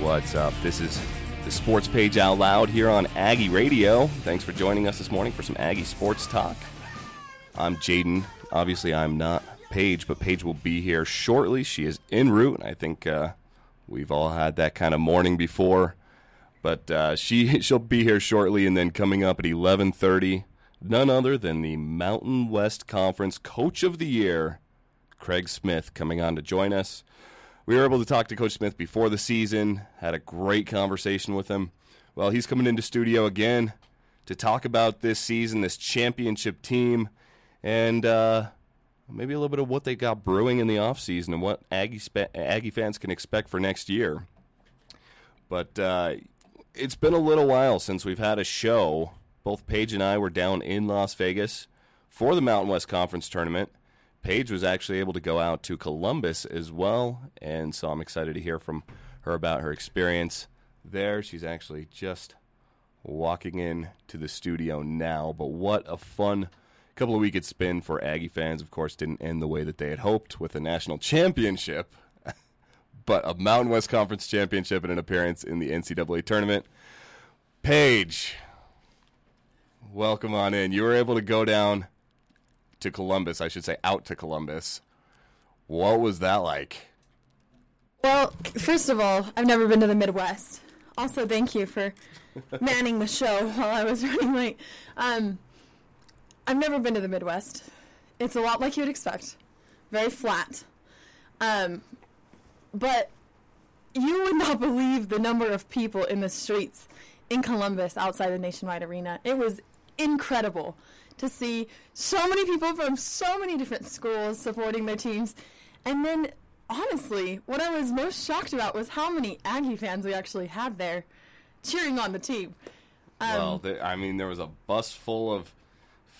What's up? This is the Sports Page Out Loud here on Aggie Radio. Thanks for joining us this morning for some Aggie sports talk. I'm Jaden. Obviously, I'm not Paige, but Paige will be here shortly. She is en route. I think uh, we've all had that kind of morning before, but uh, she she'll be here shortly. And then coming up at 11:30, none other than the Mountain West Conference Coach of the Year, Craig Smith, coming on to join us. We were able to talk to Coach Smith before the season, had a great conversation with him. Well, he's coming into studio again to talk about this season, this championship team, and uh, maybe a little bit of what they got brewing in the offseason and what Aggie, spe- Aggie fans can expect for next year. But uh, it's been a little while since we've had a show. Both Paige and I were down in Las Vegas for the Mountain West Conference tournament. Paige was actually able to go out to Columbus as well, and so I'm excited to hear from her about her experience there. She's actually just walking in to the studio now, but what a fun couple of weeks it's been for Aggie fans. Of course, didn't end the way that they had hoped with a national championship, but a Mountain West Conference championship and an appearance in the NCAA tournament. Paige, welcome on in. You were able to go down to Columbus, I should say, out to Columbus. What was that like? Well, first of all, I've never been to the Midwest. Also, thank you for manning the show while I was running late. Um, I've never been to the Midwest. It's a lot like you would expect, very flat. Um, but you would not believe the number of people in the streets in Columbus outside the Nationwide Arena. It was incredible to see so many people from so many different schools supporting their teams. And then, honestly, what I was most shocked about was how many Aggie fans we actually had there cheering on the team. Um, well, there, I mean, there was a bus full of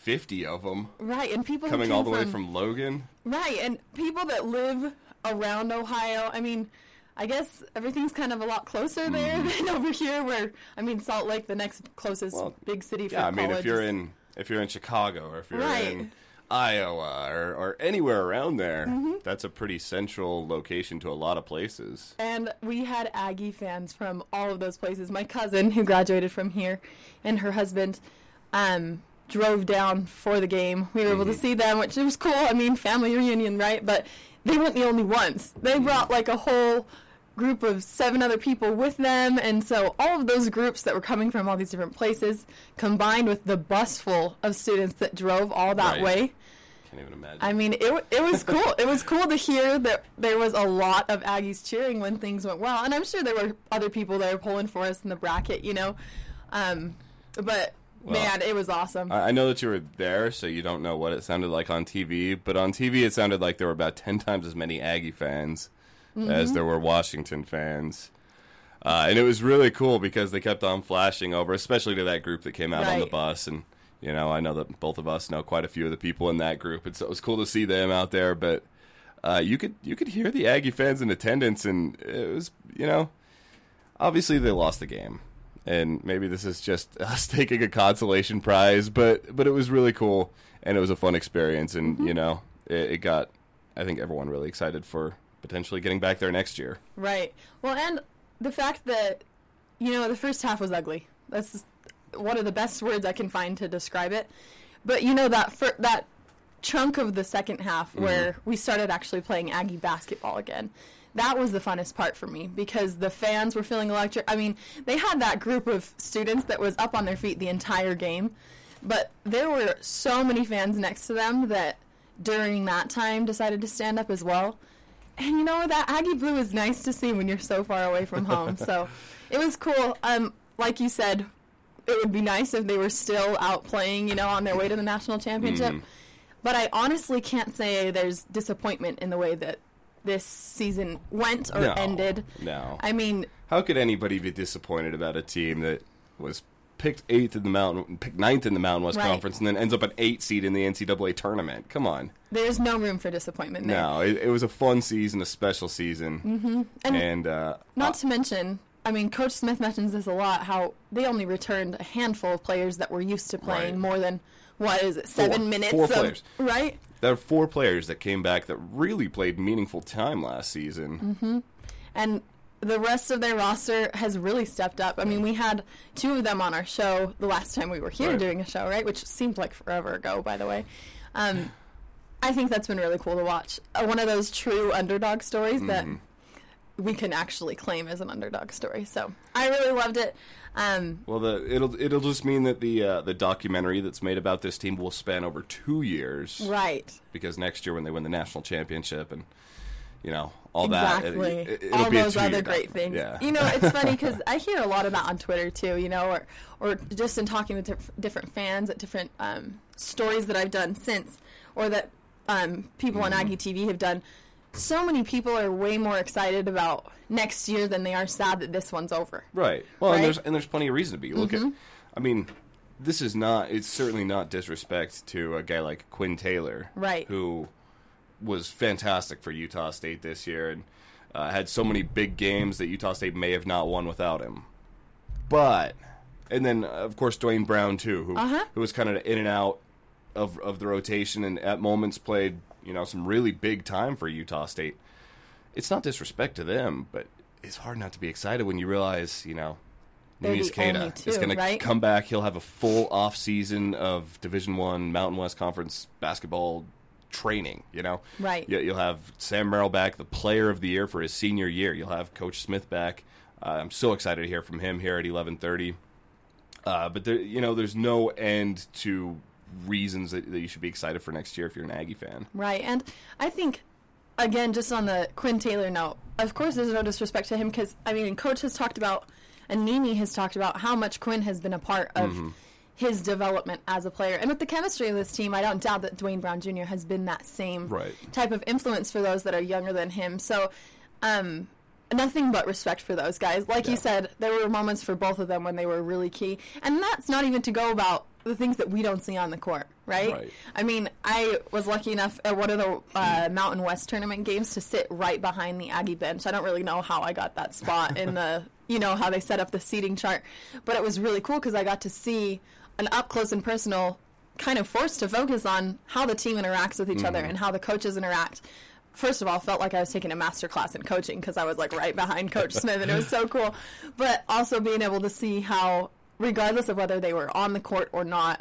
50 of them. Right, and people coming all the way from Logan. Right, and people that live around Ohio. I mean, I guess everything's kind of a lot closer there mm. than over here, where I mean, Salt Lake, the next closest well, big city. For yeah, I mean, if you're in if you're in Chicago or if you're right. in Iowa or, or anywhere around there, mm-hmm. that's a pretty central location to a lot of places. And we had Aggie fans from all of those places. My cousin, who graduated from here, and her husband, um, drove down for the game. We were able mm-hmm. to see them, which was cool. I mean, family reunion, right? But they weren't the only ones. They mm-hmm. brought like a whole group of seven other people with them, and so all of those groups that were coming from all these different places, combined with the bus full of students that drove all that right. way. Can't even imagine. I mean, it it was cool. it was cool to hear that there was a lot of Aggies cheering when things went well, and I'm sure there were other people that were pulling for us in the bracket, you know. Um, but well, man, it was awesome. I know that you were there, so you don't know what it sounded like on TV. But on TV, it sounded like there were about ten times as many Aggie fans mm-hmm. as there were Washington fans. Uh, and it was really cool because they kept on flashing over, especially to that group that came out right. on the bus. And you know, I know that both of us know quite a few of the people in that group, and so it was cool to see them out there. But uh, you could you could hear the Aggie fans in attendance, and it was you know, obviously they lost the game, and maybe this is just us taking a consolation prize, but but it was really cool, and it was a fun experience, and mm-hmm. you know, it, it got I think everyone really excited for potentially getting back there next year. Right. Well, and the fact that you know the first half was ugly. That's one of the best words I can find to describe it. But you know that for, that chunk of the second half mm-hmm. where we started actually playing Aggie basketball again. That was the funnest part for me because the fans were feeling electric. I mean, they had that group of students that was up on their feet the entire game, but there were so many fans next to them that during that time decided to stand up as well. And you know that Aggie blue is nice to see when you're so far away from home. so it was cool. Um, like you said, it would be nice if they were still out playing, you know, on their way to the national championship. Mm. But I honestly can't say there's disappointment in the way that this season went or no, ended. No. I mean, how could anybody be disappointed about a team that was picked eighth in the Mountain, picked ninth in the Mountain West right. Conference, and then ends up an eight seed in the NCAA tournament. Come on. There's no room for disappointment there. No, it, it was a fun season, a special season, mm-hmm. and, and uh, not uh, to mention, I mean, Coach Smith mentions this a lot. How they only returned a handful of players that were used to playing right. more than what is it, seven four, minutes? Four of, players, right? There are four players that came back that really played meaningful time last season. Mm-hmm. And the rest of their roster has really stepped up. I mean, we had two of them on our show the last time we were here Right. doing a show, right? Which seemed like forever ago, by the way. Um, I think that's been really cool to watch. Uh, one of those true underdog stories that Mm-hmm. we can actually claim as an underdog story. So I really loved it. Um, Well, the it'll it'll just mean that the uh, the documentary that's made about this team will span over two years. right. Because next year, when they win the national championship, and you know all that, it- it, it'll All those other great things. Yeah. You know, it's funny because I hear a lot of that on Twitter too. You know, or or just in talking with diff- different fans at different um, stories that I've done since, or that um, people Mm-hmm. on Aggie TV have done. So many people are way more excited about next year than they are sad that this one's over. Right. Well, and Right? Mm-hmm. there's and there's plenty of reason to be. Look at, I mean, this is not. It's certainly not disrespect to a guy like Quinn Taylor, Right. Who was fantastic for Utah State this year and uh, had so many big games that Utah State may have not won without him. But and then uh, of course Dwayne Brown too, who Uh-huh. who was kind of in and out of of the rotation and at moments played you know some really big time for Utah State. It's not disrespect to them, but it's hard not to be excited when you realize you know. Neemias Queta is going to come back. He'll have a full off season of Division One Mountain West Conference basketball training. You know, Right. You, you'll have Sam Merrill back, the Player of the Year for his senior year. You'll have Coach Smith back. Uh, I'm so excited to hear from him here at 11:30. Uh, but there, you know, there's no end to reasons that, that you should be excited for next year if you're an Aggie fan. Right. And I think, again, just on the Quinn Taylor note, of course, there's no disrespect to him because, I mean, Coach has talked about, and Nini has talked about how much Quinn has been a part of Mm-hmm. His development as a player. And with the chemistry of this team, I don't doubt that Dwayne Brown Jr. has been that same Right. type of influence for those that are younger than him. So, um, nothing but respect for those guys. Like Yeah. you said, there were moments for both of them when they were really key. And that's not even to go about the things that we don't see on the court, right? Right. I mean, I was lucky enough at one of the uh, Mountain West tournament games to sit right behind the Aggie bench. I don't really know how I got that spot in the, you know, how they set up the seating chart, but it was really cool because I got to see an up close and personal kind of forced to focus on how the team interacts with each other and how the coaches interact. First of all, felt like I was taking a master class in coaching because I was like right behind Coach Smith, and it was so cool. But also being able to see how, regardless of whether they were on the court or not,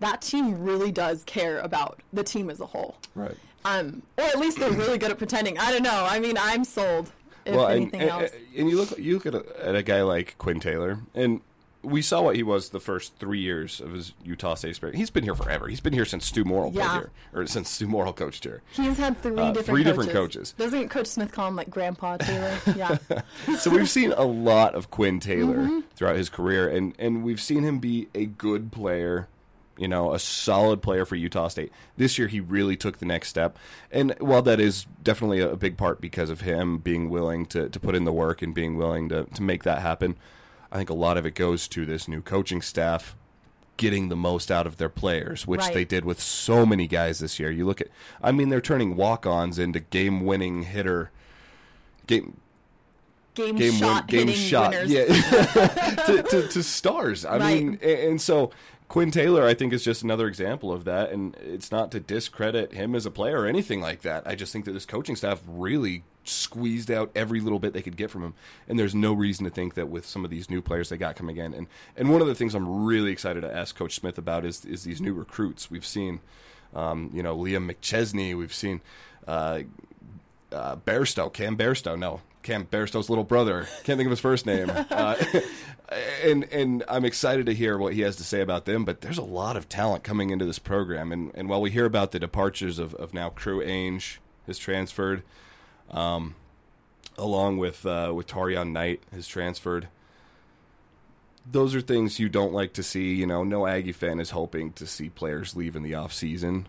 that team really does care about the team as a whole. Right. Um, or at least they're really good at pretending. I don't know. I mean, I'm sold. If well, and, anything and, else, and you look you look at a, at a guy like Quinn Taylor, and we saw what he was the first three years of his Utah State experience. He's been here forever. He's been here since Stew Morrill played Yeah. here, or since Stew Morrill coached here. he's had three uh, different three coaches. different coaches. Doesn't Coach Smith call him like Grandpa Taylor? yeah. so we've seen a lot of Quinn Taylor Mm-hmm. throughout his career, and and we've seen him be a good player. You know, a solid player for Utah State. This year, he really took the next step. And while that is definitely a big part because of him being willing to, to put in the work and being willing to, to make that happen, I think a lot of it goes to this new coaching staff getting the most out of their players, which Right. they did with so many guys this year. You look at, I mean, they're turning walk ons into game winning hitter. Game, Game, game shot win, game shot, winners. yeah, to, to, to stars. I Right. mean, and so Quinn Taylor, I think, is just another example of that. And it's not to discredit him as a player or anything like that. I just think that this coaching staff really squeezed out every little bit they could get from him. And there's no reason to think that with some of these new players they got coming in. And and one of the things I'm really excited to ask Coach Smith about is is these new recruits. We've seen, um, you know, Liam McChesney. We've seen. Uh, uh, Bairstow, Cam Bairstow, no, Cam Bairstow's little brother. Can't think of his first name. Uh, and and I'm excited to hear what he has to say about them. But there's a lot of talent coming into this program, and and while we hear about the departures of, of now Crew Ainge has transferred, um, along with uh, with Tarion Knight has transferred. Those are things you don't like to see. You know, no Aggie fan is hoping to see players leave in the off season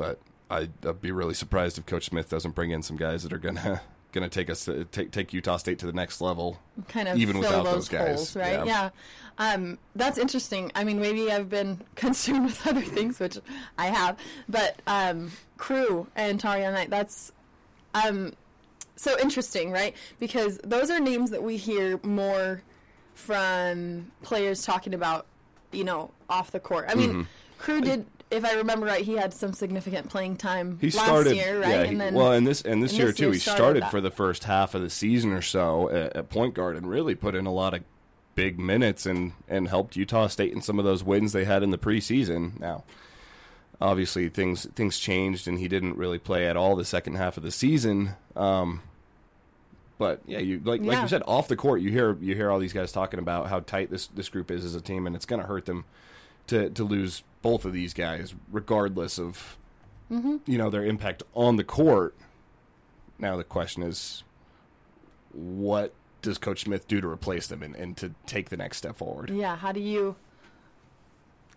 but I'd, I'd be really surprised if Coach Smith doesn't bring in some guys that are gonna gonna take us to, take take Utah State to the next level. kind of Even without those those guys, holes, right? yeah. Yeah. Um, that's interesting. I mean, maybe I've been consumed with other things, which I have, but um, Crew and Tarion Knight, that's um, so interesting, right? Because those are names that we hear more from players talking about, you know, off the court. I mean, Mm-hmm. Crew did if I remember right, he had some significant playing time He last started, year, right? yeah. and then well, and this and this and year this too, year he started for the first half of the season or so at, at point guard and really put in a lot of big minutes and and helped Utah State in some of those wins they had in the preseason. Now, obviously things things changed and he didn't really play at all the second half of the season. Um, but yeah, you like like you said, off the court, you hear you hear all these guys talking about how tight this this group is as a team, and it's going to hurt them to to lose both of these guys, regardless of Mm-hmm. you know their impact on the court. Now the question is, what does Coach Smith do to replace them and, and to take the next step forward? Yeah, how do you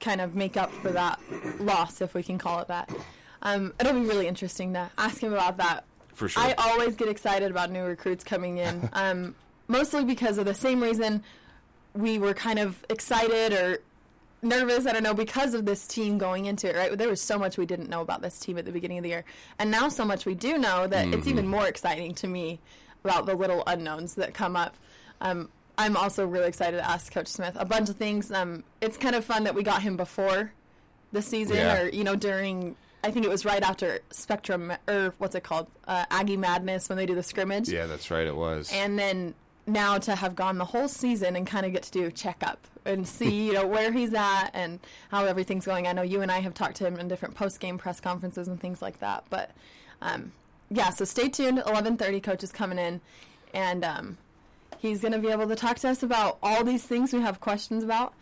kind of make up for that loss, if we can call it that? Um, it'll be really interesting to ask him about that. For sure. I always get excited about new recruits coming in, um, mostly because of the same reason we were kind of excited or nervous. I don't know because of this team going into it. Right, there was so much we didn't know about this team at the beginning of the year, and now so much we do know that it's even more exciting to me about the little unknowns that come up. Um, I'm also really excited to ask Coach Smith a bunch of things. Um, it's kind of fun that we got him before the season, Yeah. or you know during. I think it was right after Spectrum or what's it called, uh, Aggie Madness when they do the scrimmage. yeah, that's right. It was. And then now to have gone the whole season and kind of get to do a checkup and see, you know, where he's at and how everything's going. I know you and I have talked to him in different post game press conferences and things like that. But um, yeah, so stay tuned. Eleven thirty, coach is coming in, and um, he's going to be able to talk to us about all these things we have questions about.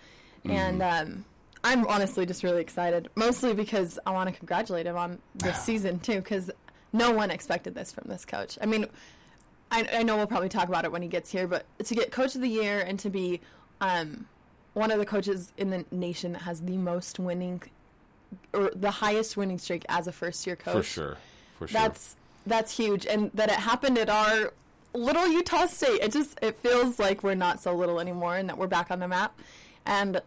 And um, I'm honestly just really excited, mostly because I want to congratulate him on this season too, because no one expected this from this coach. I mean, I, I know we'll probably talk about it when he gets here, but to get coach of the year and to be um, one of the coaches in the nation that has the most winning or the highest winning streak as a first year coach. for sure. For sure. That's that's huge, and that it happened at our little Utah State. It just it feels like we're not so little anymore, and that we're back on the map. And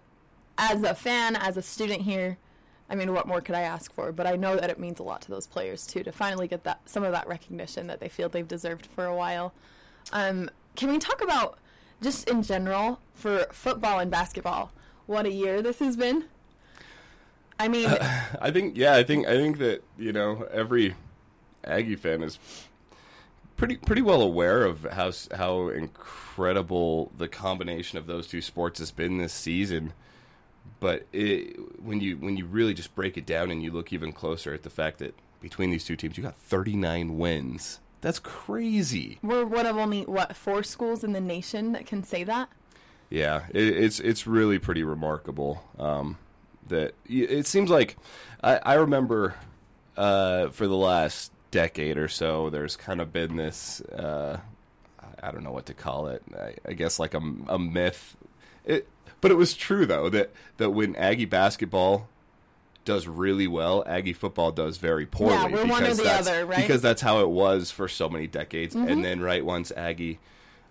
as a fan, as a student here, I mean, what more could I ask for? But I know that it means a lot to those players too to finally get that some of that recognition that they feel they've deserved for a while. Um, can we talk about just in general for football and basketball? What a year this has been. I mean, I think yeah, I think I think that you know every Aggie fan is pretty pretty well aware of how how incredible the combination of those two sports has been this season. But it, when you when you really just break it down and you look even closer at the fact that between these two teams you got 39 wins. That's crazy. we're one of only what four schools in the nation that can say that. Yeah, it, it's it's really pretty remarkable. Um, that it seems like I, I remember uh, for the last decade or so, there's kind of been this uh, I don't know what to call it. I, I guess like a, a myth. It, but it was true though that that when Aggie basketball does really well, Aggie football does very poorly. Yeah, we're one or because the that's- other, right? Mm-hmm. Because that's how it was for so many decades. And then right once Aggie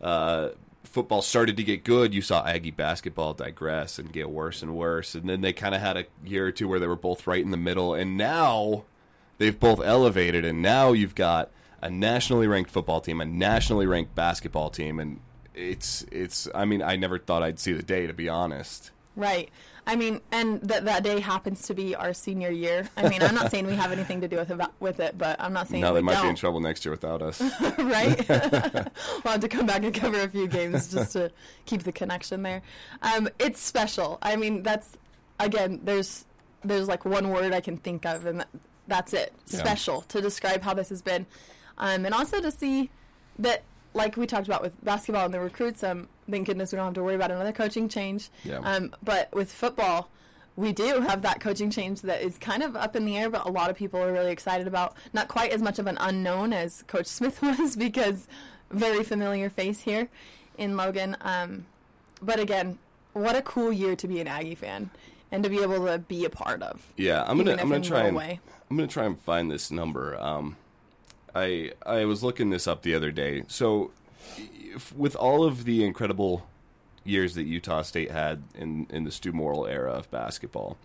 uh, football started to get good, you saw Aggie basketball digress and get worse and worse. And then they kind of had a year or two where they were both right in the middle. And now they've both elevated. And now you've got a nationally ranked football team, a nationally ranked basketball team. And it's, it's, I mean, I never thought I'd see the day, to be honest. Right. I mean, and that that day happens to be our senior year. I mean, I'm not saying we have anything to do with it, with it, but I'm not saying Now we they might be in trouble next year without us. right? we'll have to come back and cover a few games just to keep the connection there. Um, it's special. I mean, that's again, there's there's like one word I can think of, and that, that's it. Yeah. Special to describe how this has been, um, and also to see that, like we talked about with basketball and the recruits. Um, thank goodness we don't have to worry about another coaching change. Yeah. Um, but with football, we do have that coaching change that is kind of up in the air, but a lot of people are really excited about. Not quite as much of an unknown as Coach Smith was because very familiar face here in Logan. Um, but again, what a cool year to be an Aggie fan and to be able to be a part of. Yeah, I'm gonna I'm gonna try and way. I'm gonna try and find this number. Um, I I was looking this up the other day. So, if, with all of the incredible years that Utah State had in in the Stew Morrill era of basketball,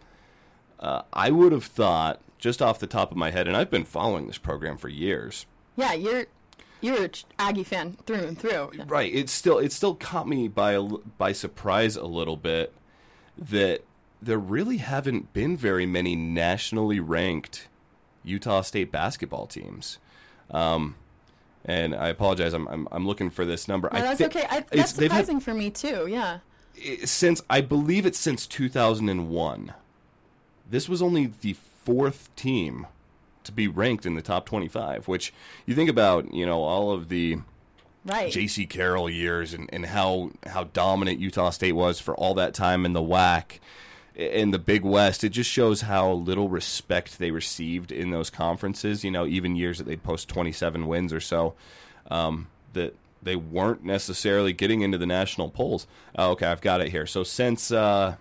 uh, I would have thought just off the top of my head, and I've been following this program for years. Yeah, you're you're a Aggie fan through and through. Right. It still it still caught me by by surprise a little bit that there really haven't been very many nationally ranked Utah State basketball teams. Um, and I apologize, I'm, I'm, I'm looking for this number. No, I that's okay. I, that's they've had- surprising for me too. Yeah. since I believe it's since 2001. This was only the fourth team to be ranked in the top 25, which you think about, you know, all of the Right. Jaycee Carroll years and, and how how dominant Utah State was for all that time in the WAC in the Big West. It just shows how little respect they received in those conferences. You know, even years that they'd post 27 wins or so, um, that they weren't necessarily getting into the national polls. Oh, okay, I've got it here. So since uh,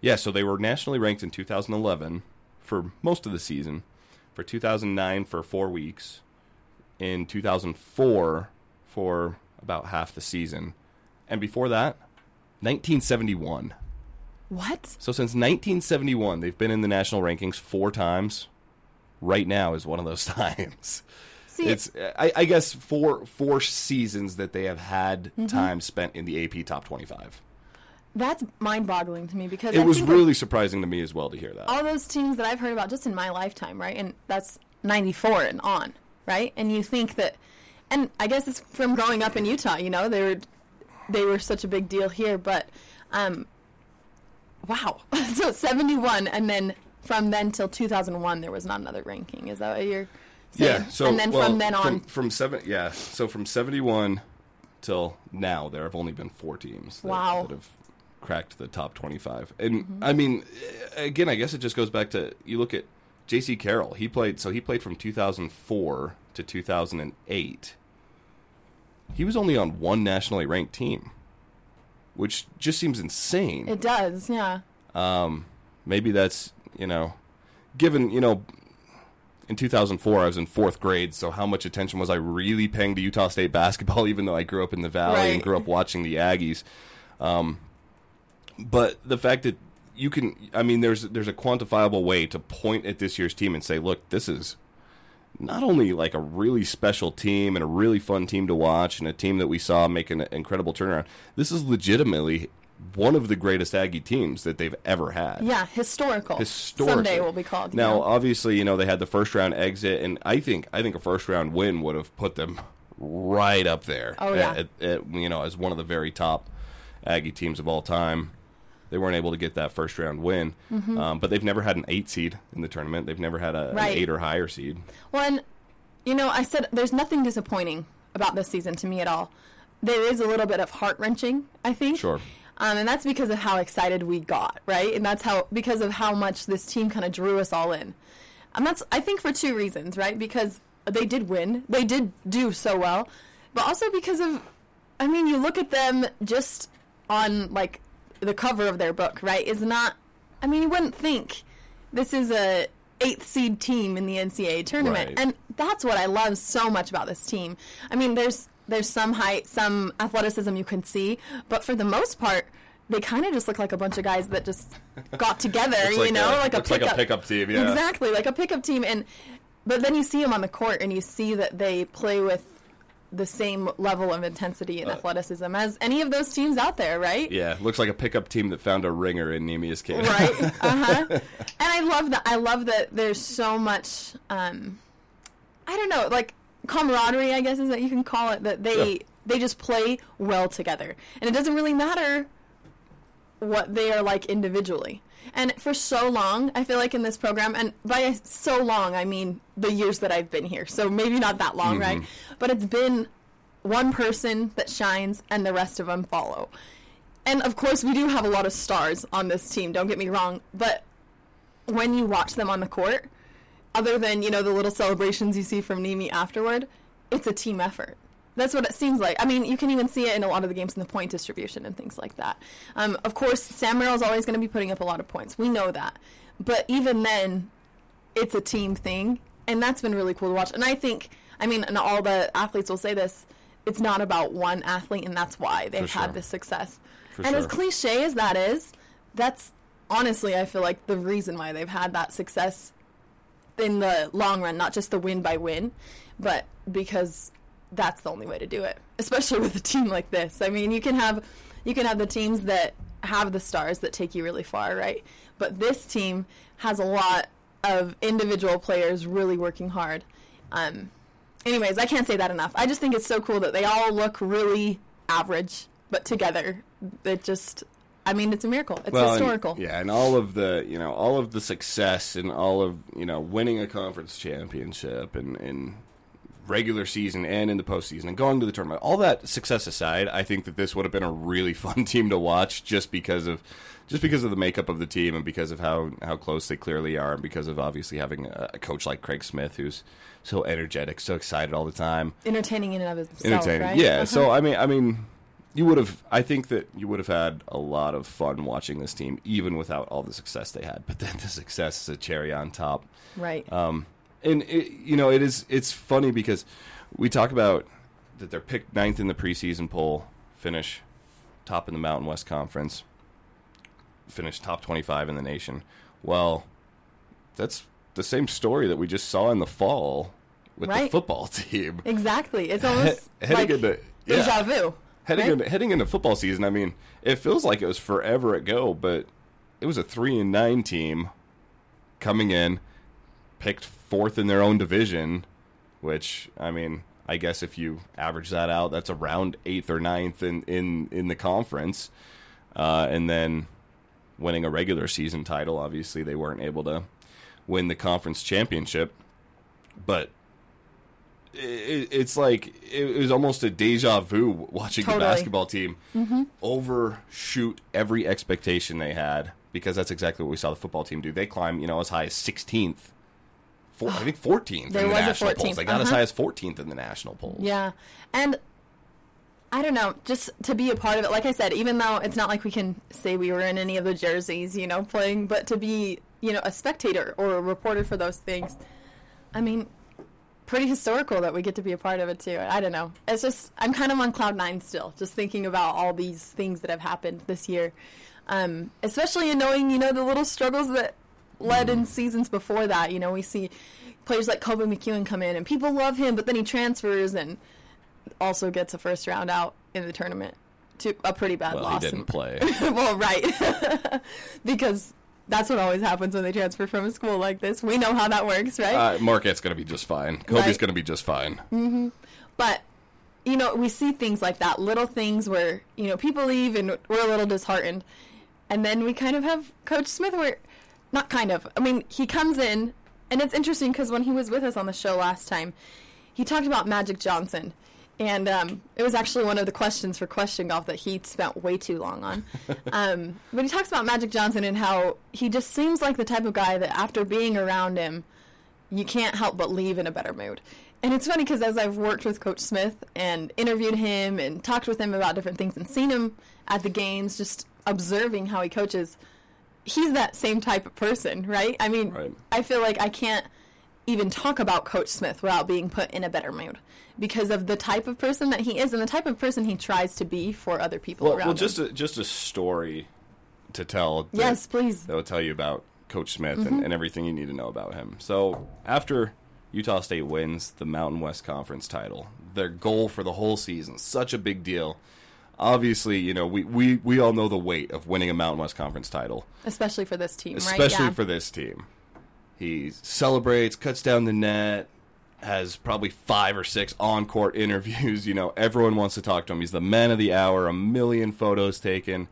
yeah, so they were nationally ranked in 2011 for most of the season, for 2009 for four weeks, in 2004 for about half the season, and before that, 1971. What? So since 1971, they've been in the national rankings four times. Right now is one of those times. See, It's I, I guess four four seasons that they have had Mm-hmm. time spent in the AP top 25. that's mind-boggling to me because It I was really surprising to me as well to hear that. all those teams that I've heard about just in my lifetime, right? And that's 94 and on, right? And you think that and I guess it's from growing up in Utah, you know, they were they were such a big deal here, but um wow. so 71 and then from then till 2001 there was not another ranking. Is that what you're saying? Yeah. So and then well, from then on from, from seven, yeah. So from seventy one till now, there have only been four teams that, Wow. that have cracked the top twenty five. And I mean, eh, again, I guess it just goes back to you look at Jaycee Carroll. He played so he played from two thousand four to two thousand and eight. He was only on one nationally ranked team, which just seems insane. It does, yeah. maybe that's you know given you know in 2004 i was in fourth grade so how much attention was i really paying to utah state basketball even though i grew up in the valley and grew up watching the aggies. Um, but the fact that you can i mean there's there's a quantifiable way to point at this year's team and say look this is not only like a really special team and a really fun team to watch and a team that we saw make an incredible turnaround this is legitimately one of the greatest aggie teams that they've ever had Yeah, historical. historical. Someday will be called. Now, know? obviously, you know they had the first round exit, and I think I think a first round win would have put them right up there. Oh, yeah. at, at, you know, as one of the very top Aggie teams of all time. They weren't able to get that first round win, um, but they've never had an eight seed in the tournament. They've never had a, an eight or higher seed. Well, and, you know, I said there's nothing disappointing about this season to me at all. There is a little bit of heart wrenching, I think. Sure. Um, and that's because of how excited we got, right? And that's how because of how much this team kind of drew us all in. And that's I think for two reasons, right? Because they did win, they did do so well, but also because of, I mean, you look at them just on like the cover of their book, right? Is not, I mean, you wouldn't think this is a eighth seed team in the NCAA tournament, Right. and that's what I love so much about this team. I mean, there's there's some height, some athleticism you can see, but for the most part, they kind of just look like a bunch of guys that just got together, you know, a- like a looks like a pickup, pickup team, yeah. exactly, like a pickup team. And but then you see them on the court, and you see that they play with the same level of intensity and athleticism as any of those teams out there, right? Uh, Yeah, looks like a pickup team that found a ringer in Nemia's case. right uh-huh and i love that i love that there's so much um i don't know like camaraderie i guess is what you can call it that they Yeah. they just play well together and it doesn't really matter what they are like individually and for so long i feel like in this program and by so long i mean the years that i've been here. So maybe not that long right? Mm-hmm. But it's been one person that shines and the rest of them follow. And of course we do have a lot of stars on this team don't get me wrong but when you watch them on the court other than you know the little celebrations you see from Nimi afterward it's a team effort that's what it seems like. I mean, you can even see it in a lot of the games in the point distribution and things like that. Um, of course, Sam Merrill's always going to be putting up a lot of points. We know that. But even then, it's a team thing, and that's been really cool to watch. And I think, I mean, and all the athletes will say this, it's not about one athlete, and that's why they've For had this success. For and as cliche as that is, that's honestly, I feel like the reason why they've had that success in the long run, not just the win by win, but because that's the only way to do it, especially with a team like this. I mean, you can have you can have the teams that have the stars that take you really far, right? But this team has a lot of individual players really working hard. Um, anyways, I can't say that enough. I just think it's so cool that they all look really average, but together, it just. I mean, it's a miracle. It's Well, and- historical. yeah, and all of the you know all of the success and all of you know winning a conference championship and and regular season and in the postseason and going to the tournament. All that success aside, I think that this would have been a really fun team to watch just because of just because of the makeup of the team and because of how how close they clearly are and because of obviously having a, coach like Craig Smith who's so energetic, so excited all the time Entertaining in and of itself, entertaining. right? Yeah. Uh-huh. So I mean, I mean, you would have. I think that you would have had a lot of fun watching this team, even without all the success they had. But then the success is a cherry on top. right. Um, and it, you know, it is. It's funny because we talk about that they're picked ninth in the preseason poll, finish top in the Mountain West Conference, finish top twenty-five in the nation. Well, that's the same story that we just saw in the fall with the football team. exactly. It's almost heading like into- yeah. deja vu. Heading right? into heading into football season, I mean, it feels like it was forever ago, but it was a three and nine team coming in, picked fourth in their own division, which I mean, I guess if you average that out, that's around eighth or ninth in in in the conference, uh, and then winning a regular season title. Obviously, they weren't able to win the conference championship, but it, it's like it was almost a deja vu watching the basketball team overshoot every expectation they had because that's exactly what we saw the football team do. They climb, you know, as high as 16th. Four, I think 14th There in the national 14th, polls. They got as uh-huh. high as 14th in the national polls. Yeah. And I don't know, just to be a part of it, like I said, even though it's not like we can say we were in any of the jerseys, you know, playing, but to be, you know, a spectator or a reporter for those things, I mean, pretty historical that we get to be a part of it too. I don't know. It's just, I'm kind of on cloud nine still, just thinking about all these things that have happened this year. Um, especially in knowing, you know, the little struggles that led in seasons before that. You know, we see players like Kobe McEwen come in and people love him, but then he transfers and also gets a first round out in the tournament to a pretty bad Well, loss. he didn't play. well, right. because that's what always happens when they transfer from a school like this. We know how that works, right? uh, Marquette's going to be just fine. Kobe's Right. going to be just fine. But you know, we see things like that, little things where you know people leave and we're a little disheartened, and then we kind of have Coach Smith where, not kind of. I mean, he comes in, and it's interesting because when he was with us on the show last time, he talked about Magic Johnson. And um, it was actually one of the questions for Question Golf that he spent way too long on. Um, but he talks about Magic Johnson and how he just seems like the type of guy that after being around him, you can't help but leave in a better mood. And it's funny because as I've worked with Coach Smith and interviewed him and talked with him about different things and seen him at the games, just observing how he coaches, he's that same type of person, right? I mean, Right. I feel like I can't even talk about Coach Smith without being put in a better mood because of the type of person that he is and the type of person he tries to be for other people Well, around well him. just a, just a story to tell. that- yes, please. that will tell you about Coach Smith Mm-hmm. and, and everything you need to know about him. So after Utah State wins the Mountain West Conference title, their goal for the whole season, such a big deal. Obviously, you know, we, we, we all know the weight of winning a Mountain West Conference title, Especially for this team, right? especially Yeah. for this team. He celebrates, cuts down the net, has probably five or six on court interviews. You know, everyone wants to talk to him. He's the man of the hour, a million photos taken,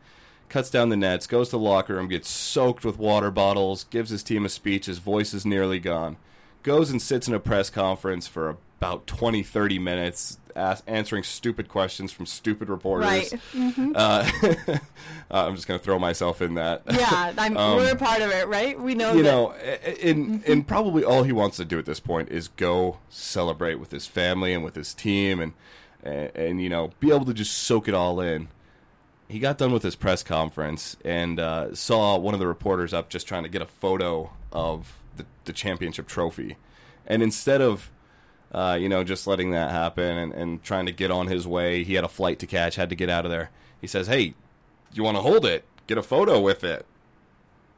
cuts down the nets, goes to the locker room, gets soaked with water bottles, gives his team a speech. His voice is nearly gone. Goes and sits in a press conference for about 20, 30 minutes, ask, answering stupid questions from stupid reporters. Right. Uh, uh, I'm just going to throw myself in that. Yeah, I'm, we're a part of it, right? We know Um, you that. know, and and probably all he wants to do at this point is go celebrate with his family and with his team, and and, and you know, be able to just soak it all in. He got done with his press conference and uh, saw one of the reporters up just trying to get a photo of the, the championship trophy, and instead of uh, you know, just letting that happen and, and trying to get on his way. He had a flight to catch, had to get out of there. He says, Hey, you want to hold it? Get a photo with it.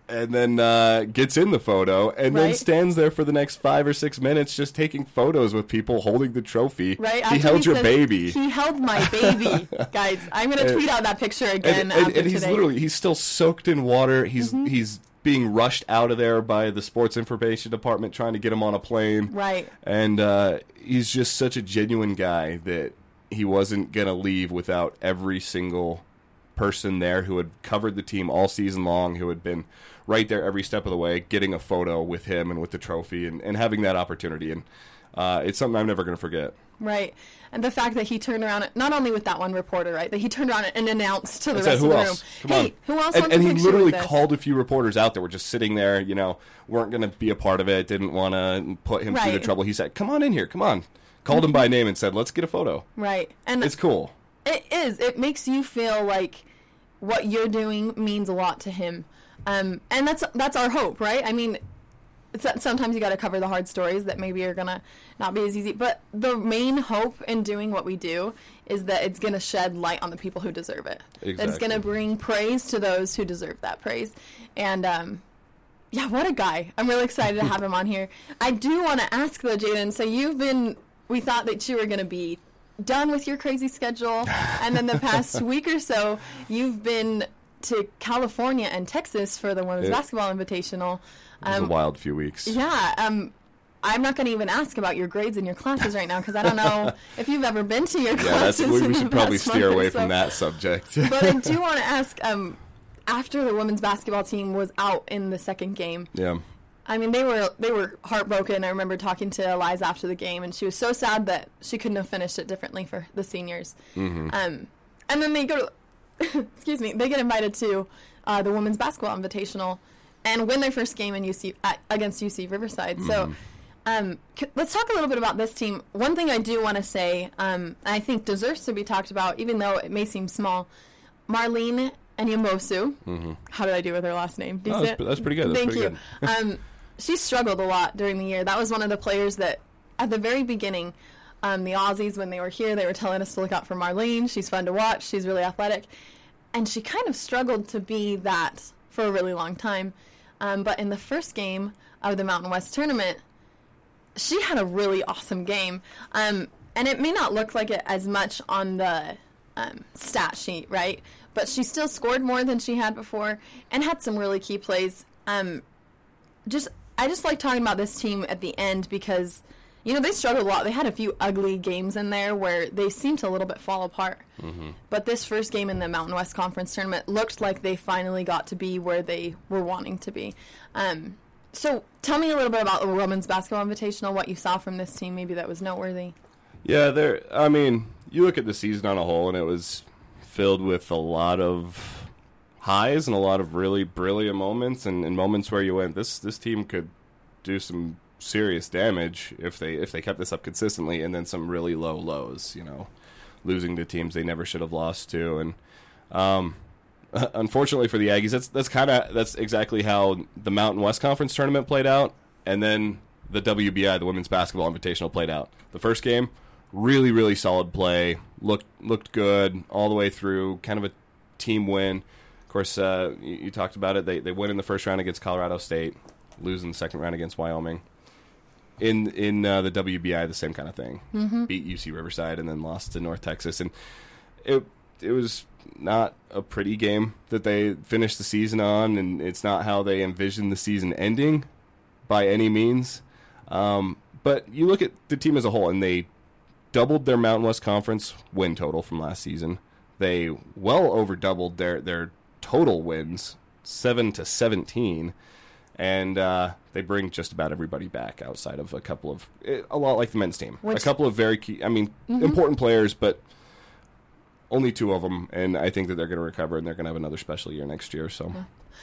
and then uh, gets in the photo and then stands there for the next five or six minutes just taking photos with people holding the trophy. Right? He After held your says, baby. He held my baby, guys. I'm gonna tweet out that picture again and, and, and he's today. Mm-hmm. literally he's still soaked in water. He's he's being rushed out of there by the sports information department trying to get him on a plane. Right. And uh, he's just such a genuine guy that he wasn't gonna leave without every single person there who had covered the team all season long, who had been right there every step of the way, getting a photo with him and with the trophy, and, and having that opportunity. And uh, it's something I'm never gonna forget. Right. And the fact that he turned around, not only with that one reporter, right, that he turned around and announced to the I rest said, of the else? room, Come hey, on. who else and, and he literally called a few reporters out that were just sitting there, you know, weren't going to be a part of it, didn't want to put him through the Mm-hmm. trouble. He said, come on in here, come on. Called him by name and said, let's get a photo. Right. And It's cool. It is. It makes you feel like what you're doing means a lot to him, um, and that's that's our hope, right? I mean, sometimes you got to cover the hard stories that maybe are gonna not be as easy, but the main hope in doing what we do is that it's gonna shed light on the people who deserve it. That It's gonna bring praise to those who deserve that praise, and um, yeah, what a guy! I'm really excited to have him on here. I do want to ask though, Jaden. So you've been, we thought that you were going to be done with your crazy schedule, and then the past week or so, you've been to California and Texas for the women's It- basketball invitational. It was Um, a wild few weeks. yeah. Um, I'm not going to even ask about your grades in your classes right now because I don't know if you've ever been to your Yeah, that's, classes. we, we should probably steer away so. from that subject. But I do want to ask. Um, after the women's basketball team was out in the second game, yeah. I mean, they were they were heartbroken. I remember talking to Eliza after the game, and she was so sad that she couldn't have finished it differently for the seniors. Mm-hmm. Um, and then they go, to, excuse me, they get invited to uh, the women's basketball invitational, and win their first game in UC at, against UC Riverside. Mm-hmm. So. Um, c- let's talk a little bit about this team. One thing I do want to say, um, I think deserves to be talked about, even though it may seem small. Marlene Enyamosu. How did I do with her last name? Decent? that's, that's pretty good. That's Thank pretty you. good. um, she struggled a lot during the year. That was one of the players that, at the very beginning, um, the Aussies, when they were here, they were telling us to look out for Marlene. She's fun to watch. She's really athletic. And she kind of struggled to be that for a really long time. Um, but in the first game of the Mountain West tournament, she had a really awesome game. Um, and it may not look like it as much on the um, stat sheet, right? But she still scored more than she had before and had some really key plays. Um, just I just like talking about this team at the end because you know they struggled a lot. They had a few ugly games in there where they seemed to a little bit fall apart. But this first game in the Mountain West Conference tournament looked like they finally got to be where they were wanting to be. Um, so tell me a little bit about the women's basketball invitational. What you saw from this team, maybe that was noteworthy. Yeah, there. I mean, you look at the season on a whole, and it was filled with a lot of highs and a lot of really brilliant moments, and, and moments where you went, "This this team could do some serious damage if they if they kept this up consistently," and then some really low lows. You know, losing to teams they never should have lost to, and um, unfortunately for the Aggies, that's that's kind of that's exactly how the Mountain West Conference tournament played out, and then the WBI, the Women's Basketball Invitational, played out. The first game, really really solid play, looked looked good all the way through, kind of a team win. Of course, uh, you, you talked about it. They they win in the first round against Colorado State, lose in the second round against Wyoming. In in uh, the WBI, the same kind of thing. Beat UC Riverside and then lost to North Texas, and it it was not a pretty game that they finished the season on, and it's not how they envisioned the season ending by any means. Um, but you look at the team as a whole, and they doubled their Mountain West Conference win total from last season. They well over doubled their their total wins, seven to seventeen, and uh, they bring just about everybody back outside of a couple of eh, a lot like the men's team. Which- a couple of very key, I mean, important players, but only two of them, and I think that they're going to recover and they're going to have another special year next year. So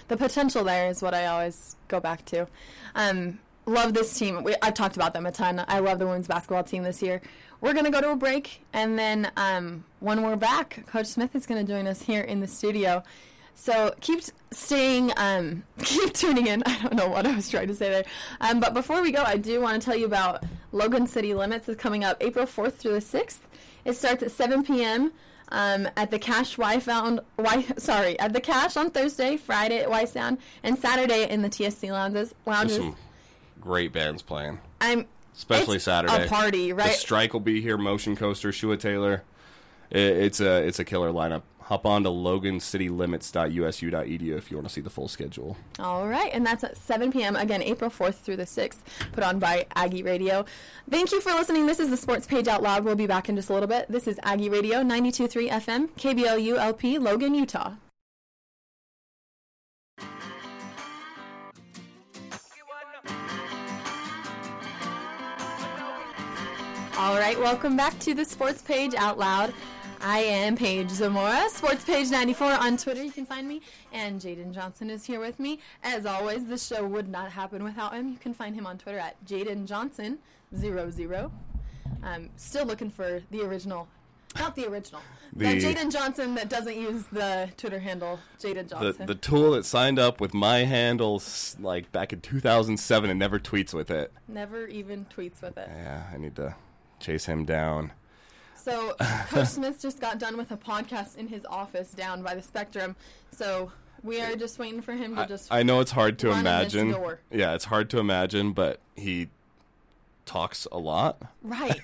the potential there is what I always go back to. Um, love this team. We, I've talked about them a ton. I love the women's basketball team this year. We're going to go to a break, and then um, when we're back, Coach Smith is going to join us here in the studio. So keep staying, um, keep tuning in. I don't know what I was trying to say there. Um, but before we go, I do want to tell you about Logan City Limits is coming up April 4th through the 6th. It starts at 7 p.m. um, at the Cash Y Found Y sorry at the Cash on Thursday, Friday at Y Sound, and Saturday in the TSC lounges. There's Lounges. some great bands playing, I'm especially Saturday. A party, right? The? Strike will be here. Motion Coaster, Shua Taylor. I- It's a it's a killer lineup. Hop on to logancitylimits.usu.edu if you want to see the full schedule. All right, and that's at 7 p.m. again, April 4th through the 6th, put on by Aggie Radio. Thank you for listening. This is the Sports Page Out Loud. We'll be back in just a little bit. This is Aggie Radio, 92.3 FM, KBLU LP, Logan, Utah. All right, welcome back to the Sports Page Out Loud. I am Paige Zamora, Sports Page 94 on Twitter. You can find me, and Jaden Johnson is here with me. As always, the show would not happen without him. You can find him on Twitter at Jaden Johnson 00. Um, still looking for the original, not the original, the, The- Jaden Johnson that doesn't use the Twitter handle Jaden Johnson. the tool that signed up with my handles like back in 2007 and never tweets with it. Never even tweets with it. Yeah, I need to chase him down. So Coach Smith just got done with a podcast in his office down by the Spectrum. So we are just waiting for him to I, just. I know it's hard to run in this imagine. Yeah, it's hard to imagine, but he talks a lot, right.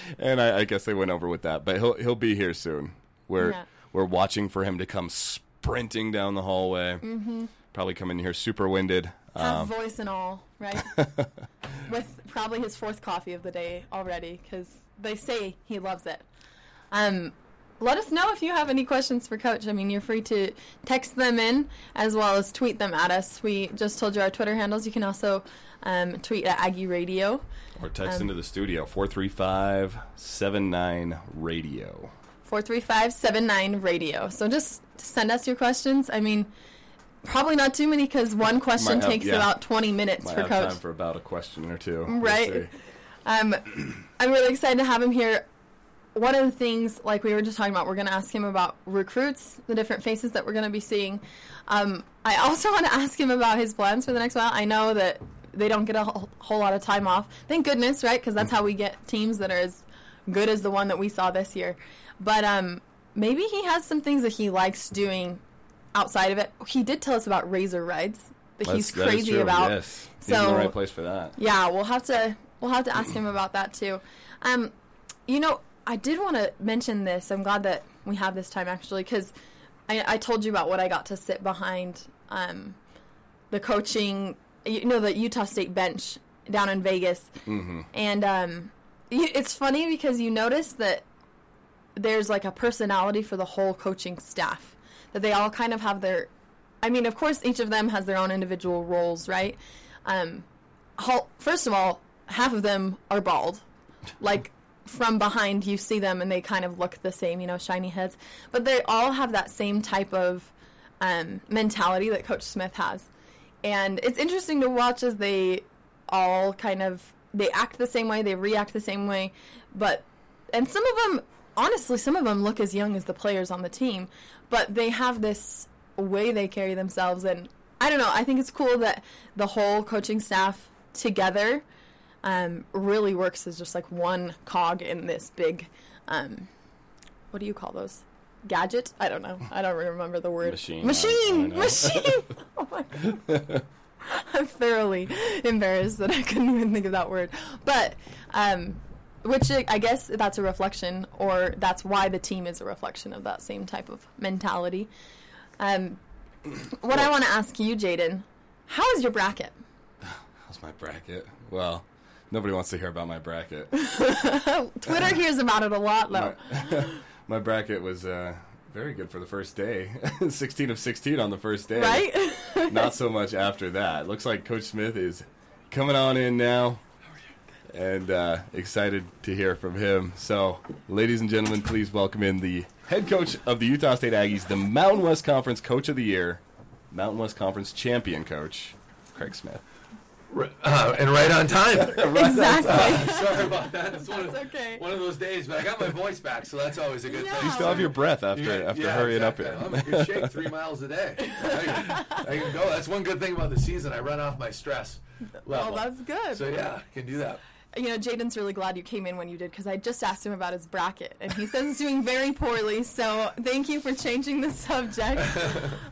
and I, I guess they went over with that. But he'll he'll be here soon. We're Yeah. we're watching for him to come sprinting down the hallway. Mm-hmm. Probably come in here super winded. Have Um, voice and all, right? With probably his fourth coffee of the day already, because they say he loves it. Um, let us know if you have any questions for Coach. I mean, you're free to text them in as well as tweet them at us. We just told you our Twitter handles. You can also um, tweet at Aggie Radio. or text um, into the studio 435 79 radio. 435-79 radio. So just send us your questions. I mean, probably not too many because one question have- takes yeah. about 20 minutes Might for have Coach. time for about a question or two. Right. Um, I'm really excited to have him here. One of the things, like we were just talking about, we're going to ask him about recruits, the different faces that we're going to be seeing. Um, I also want to ask him about his plans for the next while. I know that they don't get a whole, whole lot of time off. Thank goodness, right? Because that's how we get teams that are as good as the one that we saw this year. But um, maybe he has some things that he likes doing outside of it. He did tell us about razor rides that That's- he's that crazy true, about. Yes. He's in So- the right place for that. Yeah, we'll have to we'll have to ask him about that too. Um, you know, I did want to mention this. I'm glad that we have this time actually because I, I told you about what I got to sit behind um, the coaching, you know, the Utah State bench down in Vegas, hmm and um, it's funny because you notice that there's like a personality for the whole coaching staff that they all kind of have their i mean of course each of them has their own individual roles right um first of all half of them are bald. Like from behind you see them and they kind of look the same you know shiny heads. But they all have that same type of um, mentality that coach smith has. And it's interesting to watch as they all kind of they act the same way they react the same way. But and some of them honestly some of them look as young as the players on the team. But they have this way they carry themselves. And i don't know i think it's cool that the whole coaching staff together um, really works as just like one cog in this big um, what do you call those gadget i don't know i don't remember the word Machine. Machine I know. machine oh my god i'm thoroughly embarrassed that i couldn't even think of that word but um, which I I guess that's a reflection, or that's why the team is a reflection of that same type of mentality. Um, what I want to ask you, Jaden, how is your bracket? How's my bracket? Well, nobody wants to hear about my bracket. Twitter hears about it a lot, though. my, my bracket was uh, very good for the first day. 16 of 16 on the first day. Right? Not so much after that. Looks like Coach Smith is coming on in now. And uh, excited to hear from him. So, ladies and gentlemen, please welcome in the head coach of the Utah State Aggies, the Mountain West Conference Coach of the Year, Mountain West Conference Champion Coach, Craig Smith. Uh, and right on time. exactly. Sorry about that. It's one of, okay. one of those days, but I got my voice back, so that's always a good Yeah. You still have your breath after Yeah, after yeah, hurrying exactly. up here. I'm here. in good shape, three miles a day. I can, I can go. That's one good thing about the season. I run off my stress well, that's good. so yeah, can do that. you know, Jaden's really glad you came in when you did because I just asked him about his bracket, and he says it's doing very poorly. So thank you for changing the subject.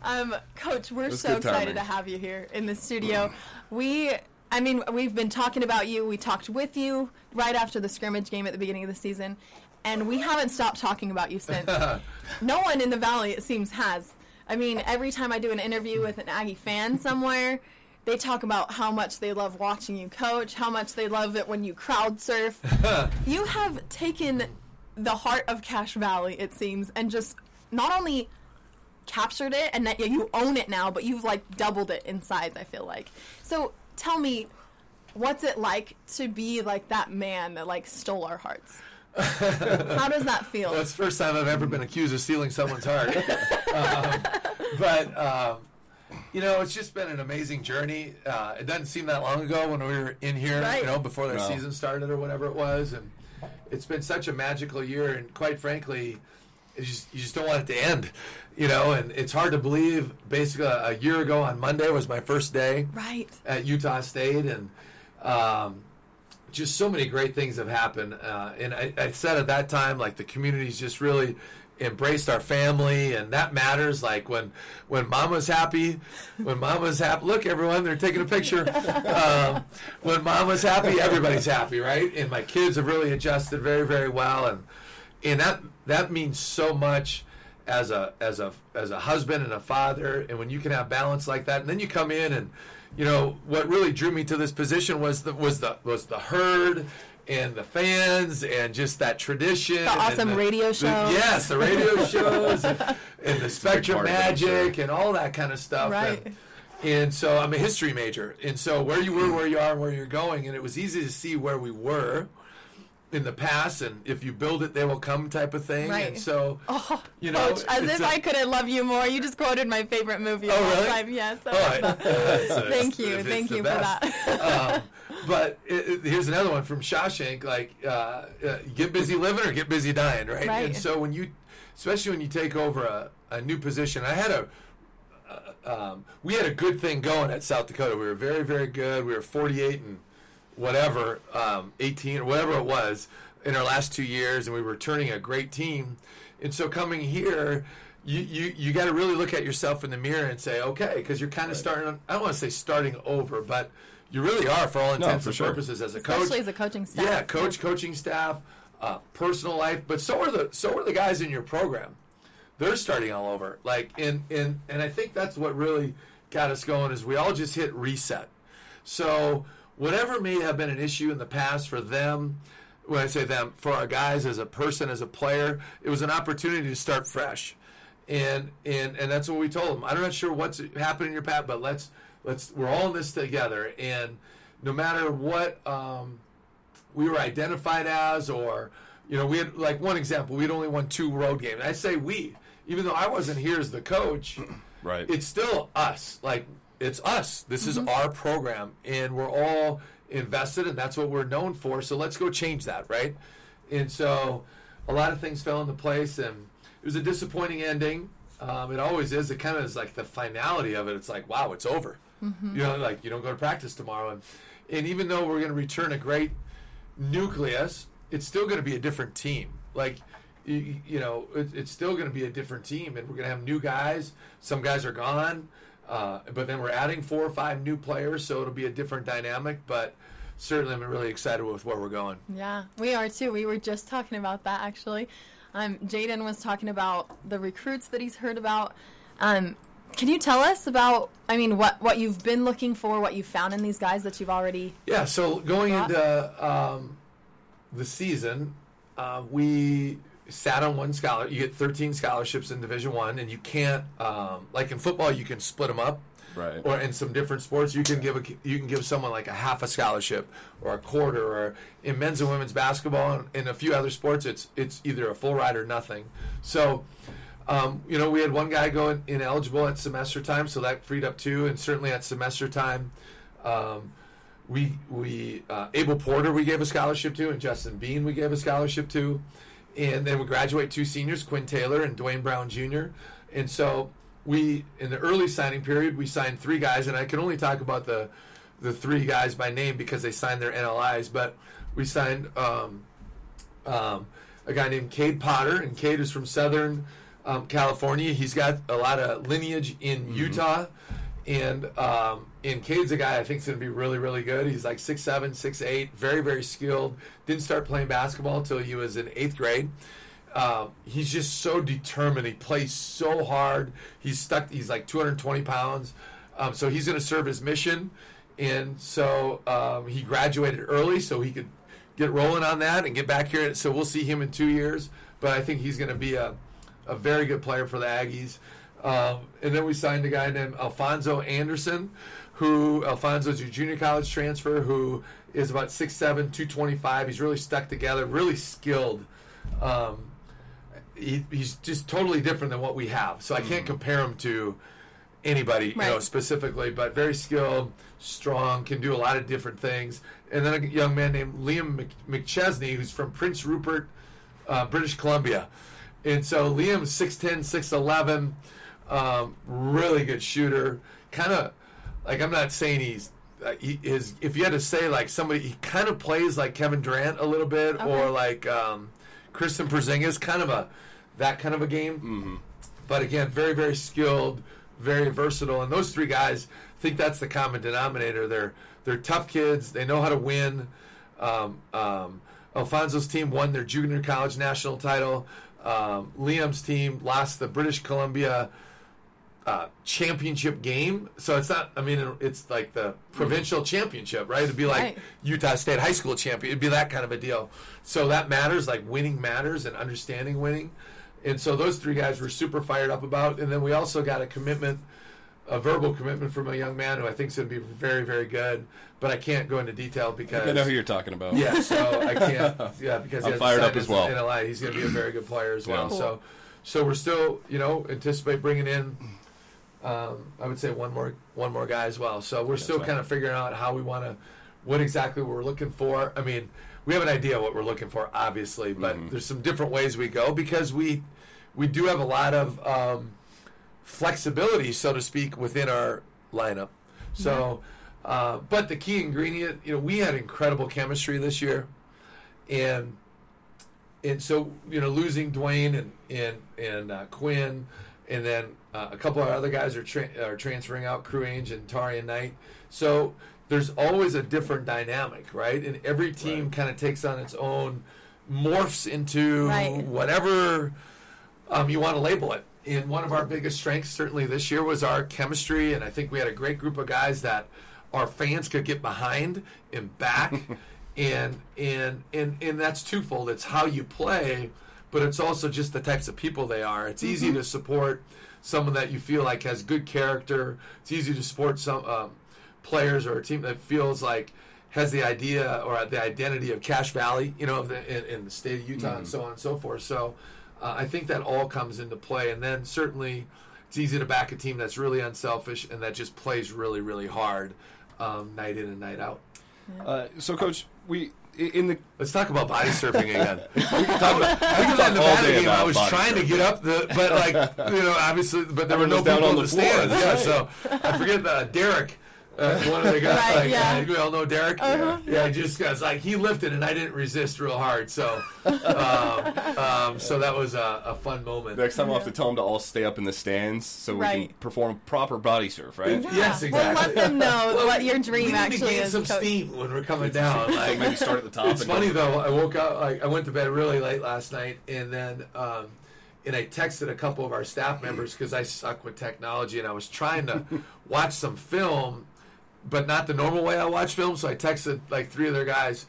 Um, Coach, we're so excited timing. to have you here in the studio. We, I mean, we've been talking about you. We talked with you right after the scrimmage game at the beginning of the season, and we haven't stopped talking about you since. no one in the valley, it seems, has. I mean, every time I do an interview with an Aggie fan somewhere, they talk about how much they love watching you coach, how much they love it when you crowd surf. you have taken the heart of Cache Valley, it seems, and just not only captured it and that yeah, you own it now, but you've like doubled it in size, I feel like. So tell me, what's it like to be like that man that like stole our hearts? How does that feel? Well, it's the first time I've ever been accused of stealing someone's heart. um, but, um, you know, it's just been an amazing journey. Uh, it doesn't seem that long ago when we were in here, Right. you know, before the No. season started or whatever it was. And it's been such a magical year. And quite frankly, it's just, you just don't want it to end, you know. And it's hard to believe. Basically, a year ago on Monday was my first day right. at Utah State, and um, just so many great things have happened. Uh, and I, I said at that time, like the community's just really embraced our family, and that matters. Like when when Mama's happy, when Mama's happy. Look, everyone, they're taking a picture. um, when Mama's happy, everybody's happy, right? And my kids have really adjusted very, very well, and and that that means so much as a as a as a husband and a father and when you can have balance like that and then you come in and you know what really drew me to this position was the was the was the herd and the fans and just that tradition the awesome radio shows. yes the radio shows and, and the spectrum part of it, I'm magic and all that kind of stuff Right. and, and so I'm a history major and so where you were where you are and where you're going and it was easy to see where we were in the past and if you build it they will come type of thing Right. and so Oh, you know Coach, as if a- I couldn't love you more. You just quoted my favorite movie Oh, all really? time. Yes. I love I- that. it's- it's- Thank you. Thank you for that. um, but it, it- here's another one from Shawshank. Like, uh, uh, get busy living or get busy dying, right? Right. And so when you, especially when you take over a, a new position, I had a, uh, um, we had a good thing going at South Dakota. We were very, very good. We were 48 and whatever, um, 18 or whatever it was in our last two years, and we were turning a great team. And so coming here, you you, you got to really look at yourself in the mirror and say, okay, because you're kind of starting. I don't want to say starting over, but you really are for all intents for and sure. purposes as a coach. Especially as a coaching staff. Yeah, coach, coaching staff, uh, personal life, but so are the so are the guys in your program. They're starting all over. Like and and and I think that's what really got us going is we all just hit reset. So whatever may have been an issue in the past for them, when I say them, for our guys as a person, as a player, it was an opportunity to start fresh. And and and that's what we told them. I'm not sure what's happening in your path, but let's let's we're all in this together. And no matter what um, we were identified as, or you know, we had like one example, we'd only won two road games. I say we, even though I wasn't here as the coach, Right. it's still us. Like it's us. This is our program, and we're all invested, and that's what we're known for. So let's go change that, right? And so a lot of things fell into place, and it was a disappointing ending. Um, it always is. It kind of is like the finality of it. It's like, wow, it's over. You know, like you don't go to practice tomorrow, and and even though we're going to return a great nucleus, it's still going to be a different team. Like, you, you know, it, it's still going to be a different team, and we're going to have new guys. Some guys are gone, uh, but then we're adding four or five new players, so it'll be a different dynamic. But certainly, I'm really excited with where we're going. Yeah, we are too. We were just talking about that actually. Um, Jaden was talking about the recruits that he's heard about. Um, can you tell us about? I mean, what what you've been looking for, what you found in these guys that you've already. Yeah, so going into um, the season, uh, we sat on one scholar. You get 13 scholarships in Division One, and you can't um, like in football, you can split them up. Right. Or in some different sports, you can give a you can give someone like a half a scholarship or a quarter. Or in men's and women's basketball and in a few other sports, it's it's either a full ride or nothing. So. Um, you know, we had one guy going ineligible at semester time, so that freed up two, and certainly at semester time, um, we we uh, Abel Porter we gave a scholarship to, and Justin Bean we gave a scholarship to, and then we graduate two seniors, Quinn Taylor and Dwayne Brown Jr. And so we in the early signing period we signed three guys, and I can only talk about the the three guys by name because they signed their NLIs, but we signed um, um, a guy named Cade Potter, and Cade is from Southern um, California. He's got a lot of lineage in Utah, and um, and Cade's a guy I think is going to be really really good. He's like six seven, six eight, very very skilled. Didn't start playing basketball until he was in eighth grade. Um, he's just so determined. He plays so hard. He's stuck. He's like 220 pounds. Um, so he's going to serve his mission, and so um, he graduated early so he could get rolling on that and get back here. So we'll see him in two years. But I think he's going to be a, a very good player for the Aggies. Um, and then we signed a guy named Alphonso Anderson, who Alphonso's a junior college transfer who is about 6'7", 225. He's really stuck together, really skilled. Um, he, he's just totally different than what we have. So I can't compare him to anybody, you know, specifically, but very skilled, strong, can do a lot of different things. And then a young man named Liam McChesney, who's from Prince Rupert, uh, British Columbia. And so Liam's 6'10", 6'11", um, really good shooter. Kind of, like I'm not saying he's, uh, he is, if you had to say like somebody, he kind of plays like Kevin Durant a little bit, or like um, Kristaps Porzingis, kind of a, that kind of a game but again, very very skilled, very versatile, and those three guys I think that's the common denominator. They're they're tough kids. They know how to win. Um, um, Alphonso's team won their junior college national title. Um, Liam's team lost the British Columbia uh, championship game. So it's not. I mean, it's like the provincial championship, right? It'd be like Right. Utah State high school champion. It'd be that kind of a deal. So that matters. Like winning matters and understanding winning. And so those three guys were super fired up about. And then we also got a commitment, a verbal commitment from a young man who I think is going to be very, very good. But I can't go into detail because I know who you're talking about. yeah, so I can't. Yeah, because I'm fired up signed as his well. NLI. He's going to be a very good player as well. Yeah. So, so we're still, you know, anticipate bringing in. Um, I would say one more, one more guy as well. So we're still right. kind of figuring out how we want to, what exactly we're looking for. I mean, we have an idea what we're looking for, obviously, but Mm-hmm. there's some different ways we go because we, we do have a lot of um, flexibility, so to speak, within our lineup. So, uh, but the key ingredient, you know, we had incredible chemistry this year, and and so you know, losing Dwayne and and and uh, Quinn, and then uh, a couple of our other guys are tra- are transferring out, Crew Ainge and Tarian Knight. So there's always a different dynamic, right? And every team Right. kind of takes on its own, morphs into Right. whatever um, you want to label it. And one of our biggest strengths, certainly this year, was our chemistry. And I think we had a great group of guys that our fans could get behind and back. and and and and that's twofold. It's how you play, but it's also just the types of people they are. It's easy to support someone that you feel like has good character. It's easy to support some um, players or a team that feels like has the idea or the identity of Cache Valley, you know, of the, in, in the state of Utah and so on and so forth. So uh, I think that all comes into play. And then certainly it's easy to back a team that's really unselfish and that just plays really, really hard um, night in and night out. Uh, so, coach, we i- in the Let's talk about body surfing again. we can talk about, I was talk on the all Nevada day game. I was trying to get up the, but like you know, obviously, but there were no Everyone was down people on the the stands. Yeah, so I forget uh, Derek. Uh, one of the guys, Right, like, yeah. we all know Derek. Uh-huh. Yeah, he just got like he lifted and I didn't resist real hard. So, um, um, so that was a, a fun moment. Next time, I'll have to tell them to all stay up in the stands so we can Right. perform proper body surf, right? Yes, exactly. Well, exactly. let them know Well, what your we dream need to actually gain is. some Coach. steam when we're coming down. Like Maybe start at the top. It's and funny though. I woke up. Like I went to bed really late last night, and then um, and I texted a couple of our staff members because I suck with technology, and I was trying to watch some film, but not the normal way I watch films. So I texted like three of their guys,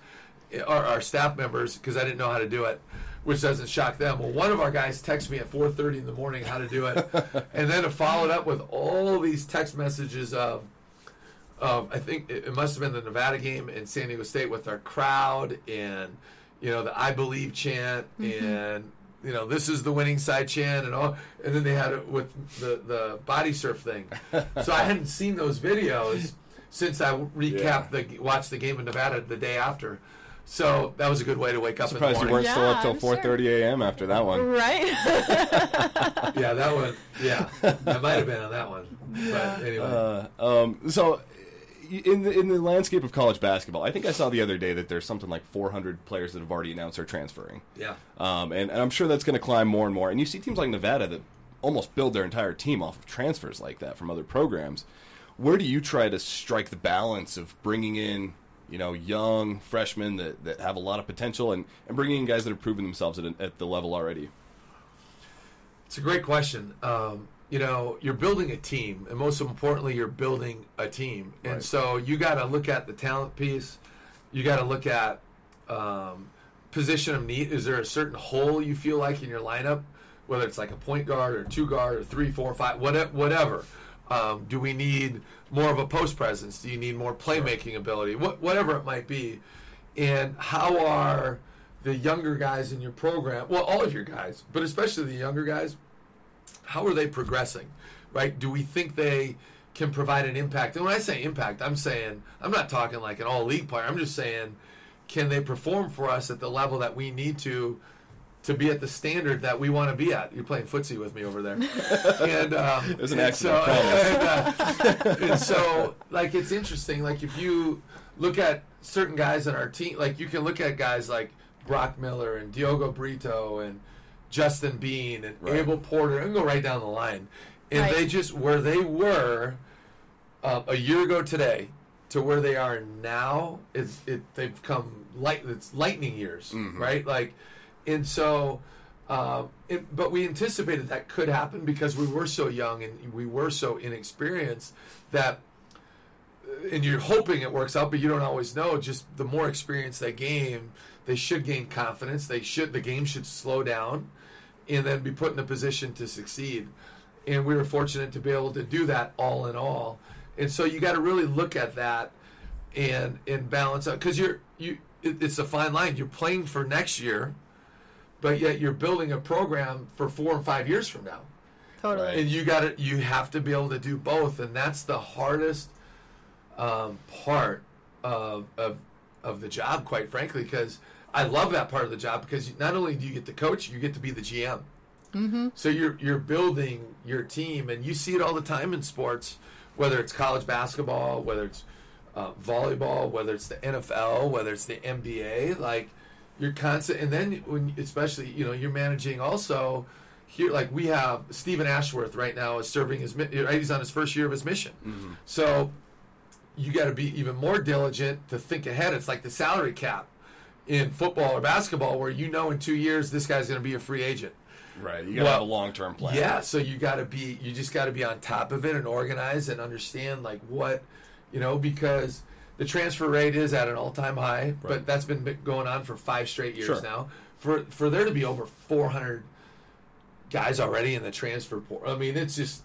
our, our staff members, because I didn't know how to do it. Which doesn't shock them. Well, one of our guys texted me at 4:30 in the morning how to do it, and then it followed up with all these text messages of um, I think it, it must have been the Nevada game in San Diego State with our crowd and you know the I believe chant and you know this is the winning side chant and all and then they had it with the the body surf thing. so I hadn't seen those videos since I recapped the watched the game in Nevada the day after. So that was a good way to wake up Surprised in you the morning. weren't still up till I'm sure. 4:30 a.m. after that one. Right? Yeah, that one. Yeah, I might have been on that one. But anyway, Uh, um, so, in the in the landscape of college basketball, I think I saw the other day that there's something like 400 players that have already announced they're transferring. Yeah. Um, and, and I'm sure that's going to climb more and more. And you see teams like Nevada that almost build their entire team off of transfers like that from other programs. Where do you try to strike the balance of bringing in, you know, young freshmen that, that have a lot of potential and, and bringing in guys that have proven themselves at, at the level already? It's a great question. Um, you know, you're building a team, and most importantly, you're building a team. And Right. so you got to look at the talent piece. You got to look at um, position of need. Is there a certain hole you feel like in your lineup, whether it's like a point guard or two guard or three, four, five, whatever. Um, do we need more of a post presence? Do you need more playmaking ability? What, whatever it might be. And how are the younger guys in your program? Well, all of your guys, but especially the younger guys how are they progressing right do we think they can provide an impact and when i say impact i'm saying i'm not talking like an all league player i'm just saying can they perform for us at the level that we need to to be at the standard that we want to be at you're playing footsie with me over there and um, It was an and accident, so, and, uh, and so like it's interesting like if you look at certain guys on our team like you can look at guys like brock miller and diogo brito and justin bean and Right. abel porter and go right down the line and Right. they just where they were uh, a year ago today to where they are now is it they've come light it's lightning years Mhm. right like and so um, it, but we anticipated that could happen because we were so young and we were so inexperienced that and you're hoping it works out but you don't always know. Just the more experience they gain they should gain confidence. They should the game should slow down and then be put in a position to succeed. And we were fortunate to be able to do that all in all. And so you got to really look at that and and balance out because you're you it, it's a fine line. You're playing for next year but yet you're building a program for four and five years from now Totally. Right. and you got to you have to be able to do both and that's the hardest um, part of, of of the job quite frankly because i love that part of the job because not only do you get to coach you get to be the gm Mm-hmm. so you're you're building your team, and you see it all the time in sports, whether it's college basketball, whether it's uh, volleyball, whether it's the NFL, whether it's the NBA. Like you're constant, and then when especially you know you're managing also here. Like we have Steven Ashworth right now is serving his right. He's on his first year of his mission, mm-hmm. so you got to be even more diligent to think ahead. It's like the salary cap in football or basketball, where you know in two years this guy's going to be a free agent. Right. You got to Well, have a long term plan. Yeah, so you got to be, you just got to be on top of it and organize and understand like what, you know, because the transfer rate is at an all time high, but that's been going on for five straight years Sure. now. For for there to be over 400 guys already in the transfer portal, I mean, it's just,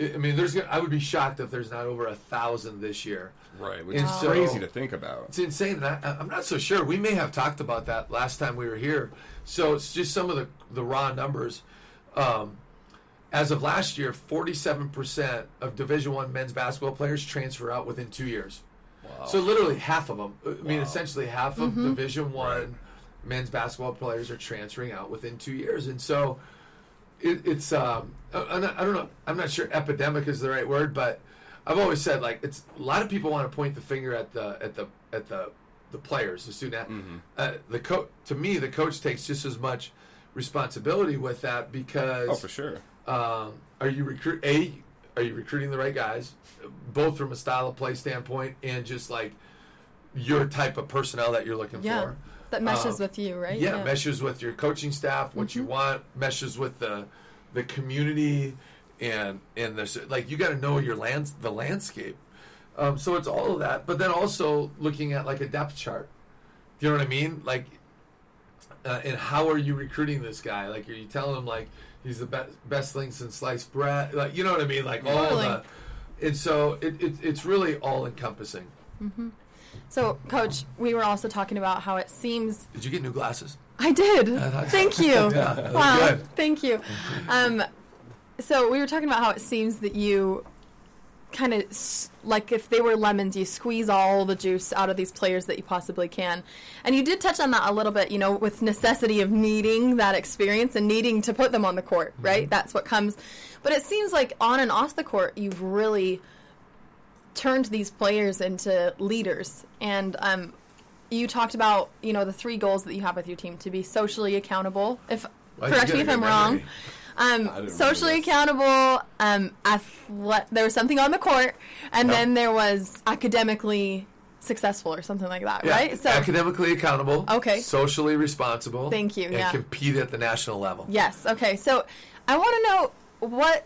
I mean, there's, I would be shocked if there's not over a thousand this year. Right. Which And is so- crazy to think about. It's insane. I, I'm not so sure. We may have talked about that last time we were here. So it's just some of the, the raw numbers. Um, as of last year, 47% of Division One men's basketball players transfer out within two years. Wow. So literally half of them. I mean, Wow. essentially half of Division One men's basketball players are transferring out within two years, and so it, it's. Um, I, I'm not, I don't know. I'm not sure epidemic is the right word, but I've always said like it's a lot of people want to point the finger at the at the at the the players, the student. Mhm. Uh, the coach, to me, the coach takes just as much responsibility with that because oh, for sure. um, are you recruit a are you recruiting the right guys? Both from a style of play standpoint and just like your type of personnel that you're looking Yeah. for. That meshes Um, with you, right? yeah, meshes with your coaching staff what you want meshes with the the community and and this like you got to know your lands the landscape. Um, so it's all of that but then also looking at like a depth chart. Do you know what i mean? Like uh, and how are you recruiting this guy? Like are you telling him like he's the best best thing since sliced bread like you know what i mean like all Totally. the and so it, it, it's really all encompassing So, Coach, we were also talking about how it seems. did you get new glasses I did. so. Thank you. Yeah, wow. Thank you. Um, so we were talking about how it seems that you kind of s- like if they were lemons, you squeeze all the juice out of these players that you possibly can. And you did touch on that a little bit, you know, with necessity of needing that experience and needing to put them on the court, right? That's what comes. But it seems like on and off the court, you've really turned these players into leaders. And um, you talked about you know the three goals that you have with your team to be socially accountable. If Well, correct me if I'm wrong. Um, socially accountable. Um, athle- there was something on the court, and Yeah. then there was academically successful or something like that, Yeah, right? So academically accountable. Okay. Socially responsible. Thank you, And yeah. compete at the national level. Yes. Okay. So I want to know what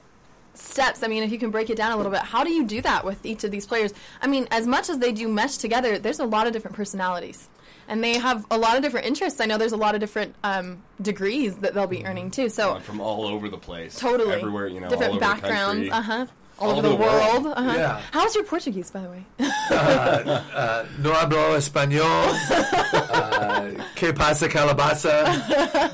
steps. I mean, if you can break it down a little bit, how do you do that with each of these players? I mean, as much as they do mesh together, there's a lot of different personalities. And they have a lot of different interests. I know there's a lot of different um, degrees that they'll be earning too. So from all over the place, totally everywhere, you know, different all over backgrounds. Uh huh. All, All over the, the world. world. Uh-huh. Yeah. How's your Portuguese, by the way? Uh, no hablo español. uh, que pasa calabaza?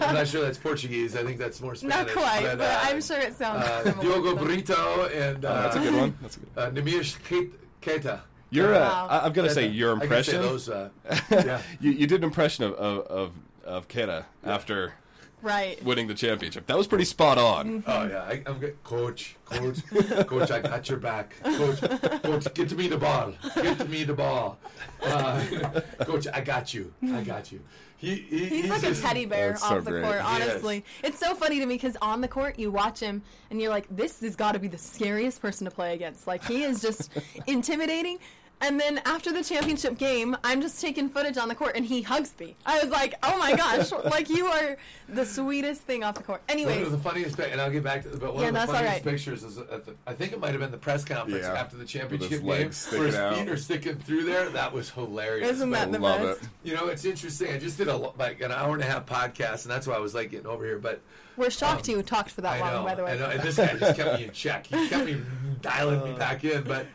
I'm not sure that's Portuguese. I think that's more Spanish. Not quite, but, uh, I'm sure it sounds uh, similar. Diogo. Brito and uh, Oh, that's a good one. That's a good. Uh, Neemias Ke- Queta. Your, uh, Wow. I- I've got to say, your I say impression. those. Uh, yeah. you, you did an impression of of of, of Queta after Right. winning the championship. That was pretty spot on. Oh yeah, I, I'm good. Coach, coach, coach. I got your back. Coach, coach, get to me the ball. Get to me the ball. Uh, coach, I got you. I got you. He, he He's, like a teddy bear off so the great. court, Yes. honestly. It's so funny to me because on the court, you watch him and you're like, this has got to be the scariest person to play against. Like, he is just intimidating. And then after the championship game, I'm just taking footage on the court and he hugs me. I was like, oh my gosh, like, you are the sweetest thing off the court. One Anyways, of the funniest, pic- and I'll get back to the but one Yeah, of the that's all funniest right. pictures is uh, at the, I think it might have been the press conference Yeah. after the championship game, legs where his sticking feet out. are sticking through there. That was hilarious. isn't But, that the love best? it. you know, it's interesting. I just did a like an hour and a half podcast, and that's why I was like getting over here. But We're shocked um, you talked for that I long, know, by the way. I know, and this guy just kept me in check. He kept me dialing me back in. But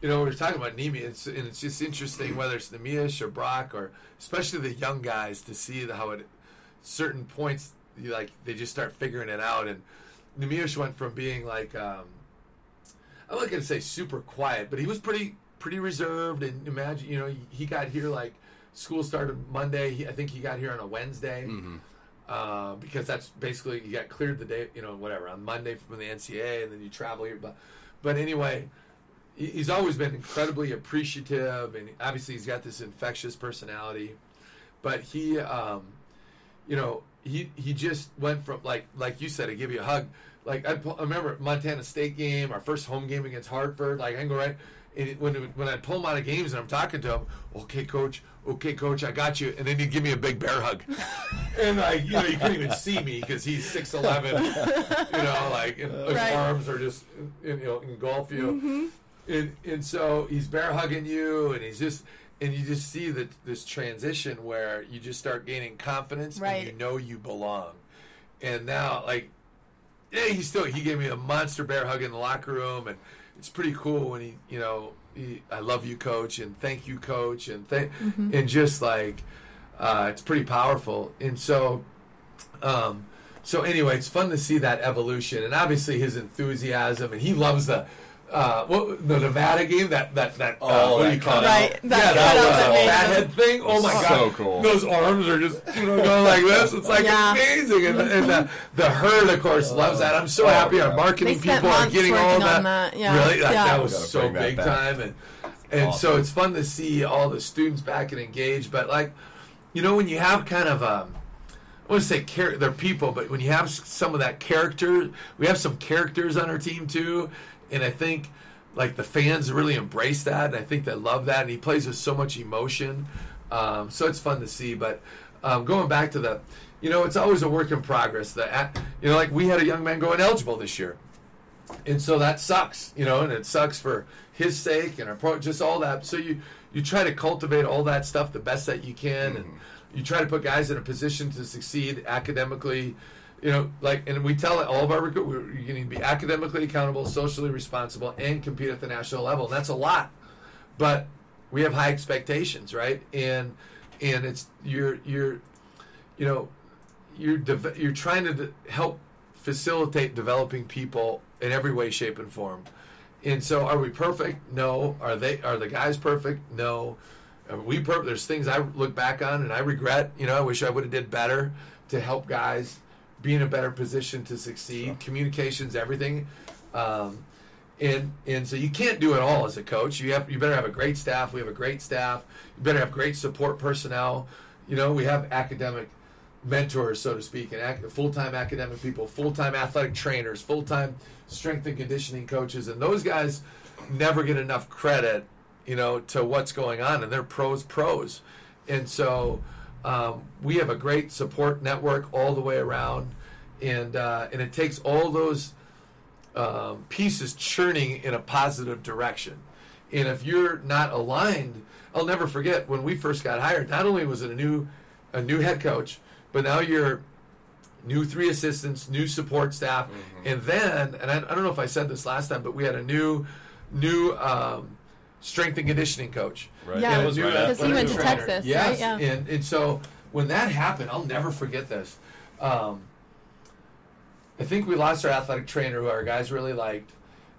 you know, we were talking about Nemi, it's, and it's just interesting whether it's Neemias or Brock or especially the young guys to see the, how at certain points you like they just start figuring it out. And Neemias went from being like um, I'm not gonna say super quiet, but he was pretty pretty reserved. And imagine, you know, he, got here like school started Monday. He, I think he got here on a Wednesday uh, because that's basically you got cleared the day, you know, whatever on Monday from the NCAA, and then you travel here. But but anyway, he's always been incredibly appreciative, and obviously he's got this infectious personality. But he, um, you know, he he just went from like like you said, I give you a hug. Like I, I remember Montana State game, our first home game against Hartford. Like I can go right. And it- when when I pull him out of games and I'm talking to him, okay, coach, okay, coach, I got you, and then he'd give me a big bear hug, and like you know you couldn't even see me because he's six eleven, you know, like and his Right. arms are just you know engulf you, and and so he's bear hugging you, and he's just and you just see that this transition where you just start gaining confidence and you know you belong, and now like yeah, he still he gave me a monster bear hug in the locker room, and it's pretty cool when he, you know, he, I love you, coach, and thank you, coach, and thank, and just like, uh, it's pretty powerful, and so, um, so anyway, it's fun to see that evolution, and obviously his enthusiasm, and he loves the. Uh, what the Nevada game? That that that. uh, Oh, what do you call it? Right, that yeah, cutout that, that uh, made fathead thing. Oh my So god, cool. Those arms are just you know going like this. It's like Yeah. amazing, and, and the the herd, of course, loves that. I'm so Oh, happy our marketing people are getting all working that. on that, yeah. Really, that, Yeah. that was so bring that big back. time, and and so it's fun to see all the students back and engaged. But like, you know, when you have kind of um, I want to say char- they're people, but when you have some of that character, we have some characters on our team too, and I think like the fans really embrace that, and I think they love that, and he plays with so much emotion, um, so it's fun to see. But um, going back to the, you know, it's always a work in progress. The you know, like we had a young man go ineligible this year, and so that sucks, you know, and it sucks for his sake and our pro, just all that. So you you try to cultivate all that stuff the best that you can, and you try to put guys in a position to succeed academically. You know, like, and we tell all of our recruit, we're- you need to be academically accountable, socially responsible, and compete at the national level. And that's a lot, but we have high expectations, right? And and it's you're you're you know you're deve- you're trying to de- help facilitate developing people in every way, shape, and form. And so, are we perfect? No. Are they? Are the guys perfect? No. Are we? There's things I look back on and I regret. You know, I wish I would have did better to help guys be in a better position to succeed. Communications, everything. Um, and and so you can't do it all as a coach. You have you better have a great staff. We have a great staff. You better have great support personnel. You know, we have academic mentors, so to speak, and ac- full-time academic people, full-time athletic trainers, full-time strength and conditioning coaches, and those guys never get enough credit, you know, to what's going on, and they're pros, pros, and so um, we have a great support network all the way around, and uh, and it takes all those um, pieces churning in a positive direction. And if you're not aligned, I'll never forget when we first got hired. Not only was it a new a new head coach, but now you're new three assistants, new support staff, and then and I, I don't know if I said this last time, but we had a new new um, strength and conditioning coach. Right. Yeah, And a right Because he went to trainer. Texas, yes. right? Yeah. And and so when that happened, I'll never forget this. Um, I think we lost our athletic trainer, who our guys really liked,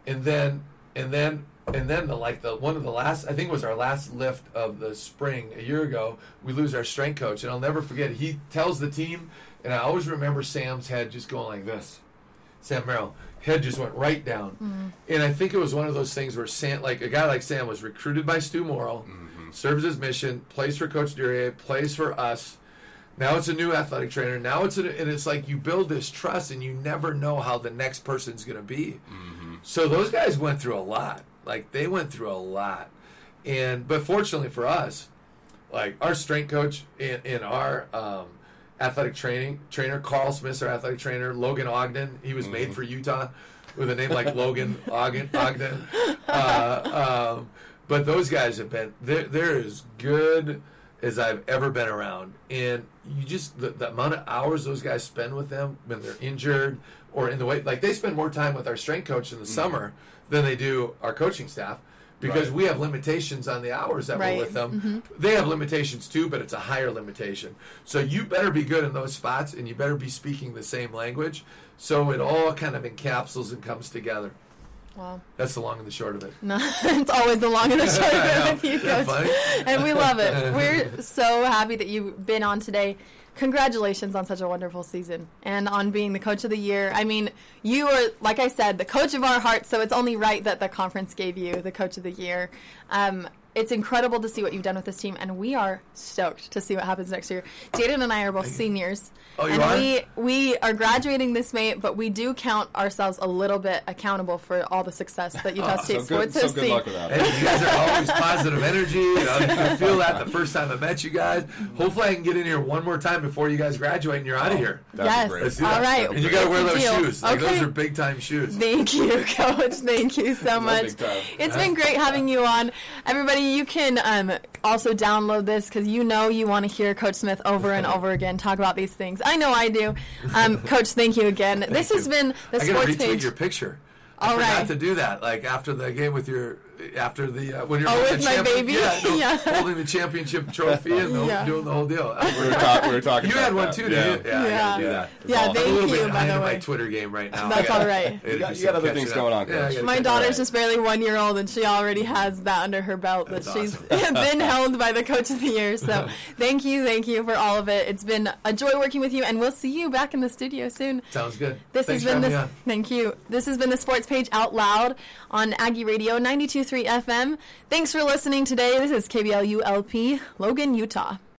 and then and then and then the like the one of the last I think it was our last lift of the spring a year ago. We lose our strength coach, and I'll never forget. He tells the team, and I always remember Sam's head just going like this. Sam Merrill head just went right down, mm-hmm. and I think it was one of those things where Sam, like a guy like Sam, was recruited by Stew Morrill, mm-hmm. serves his mission, plays for Coach Duryea, plays for us. Now it's a new athletic trainer. Now it's a, and it's like you build this trust, and you never know how the next person's going to be. Mm-hmm. So those guys went through a lot. Like they went through a lot, and but fortunately for us, like our strength coach and, in our um, athletic training trainer, Carl Smith, our athletic trainer, Logan Ogden. He was made for Utah with a name like Logan Ogden. Ogden. Uh, um, but those guys have been they're, they're as good as I've ever been around, and you just the, the amount of hours those guys spend with them when they're injured or in the way like they spend more time with our strength coach in the summer than they do our coaching staff because Right. we have limitations on the hours that Right. we're with them. Mm-hmm. They have limitations too, but it's a higher limitation. So you better be good in those spots, and you better be speaking the same language, so it all kind of encapsulates and comes together. Wow. That's the long and the short of it. No, it's always the long and the short of it with you, Isn't Coach. funny? And we love it. We're so happy that you've been on today. Congratulations on such a wonderful season and on being the coach of the year. I mean, you are, like I said, the coach of our hearts, so it's only right that the conference gave you the coach of the year. Um, it's incredible to see what you've done with this team, and we are stoked to see what happens next year. Jaden and I are both seniors. Oh, you and are? we we are graduating this May, but we do count ourselves a little bit accountable for all the success that Utah So State good, sports so has good seen. luck with that. Hey, you guys are always positive energy. You know, you feel that the first time I met you guys. Hopefully, I can get in here one more time before you guys graduate and you're out of oh, here. That'd yes. great. Let's do All that. right. And you got to wear those deal. shoes. Like, Okay. those are big time shoes. Thank you, Coach. Thank you so much. big time. It's been great having you on. Everybody, you can um, also download this because you know you want to hear Coach Smith over and over again talk about these things. I know I do. Um, Coach, thank you again. this has been the I sports retweet page. your picture. I All forgot right. to do that. Like after the game with your, after the uh, when you're Oh, holding with the my champion- baby? yeah, no, Yeah. holding the championship trophy and the, Yeah. doing the whole deal. We were, talk, we were talking. you about had one too, yeah. didn't you? Yeah, I Yeah. gotta do that. Yeah, It's I'm a thank little you, bit by the in my. Twitter game right now. That's I gotta- all right. I gotta You got- you got other things up. going on, Yeah, Coach. gotta My daughter's up. just barely one year old, and she already has that under her belt that That's she's awesome. been held by the coach of the year. So thank you, thank you for all of it. It's been a joy working with you, and we'll see you back in the studio soon. Sounds good. This Thanks has been having the thank you. This has been the Sports Page Out Loud on Aggie Radio 92.3 FM. Thanks for listening today. This is KBLU LP, Logan, Utah.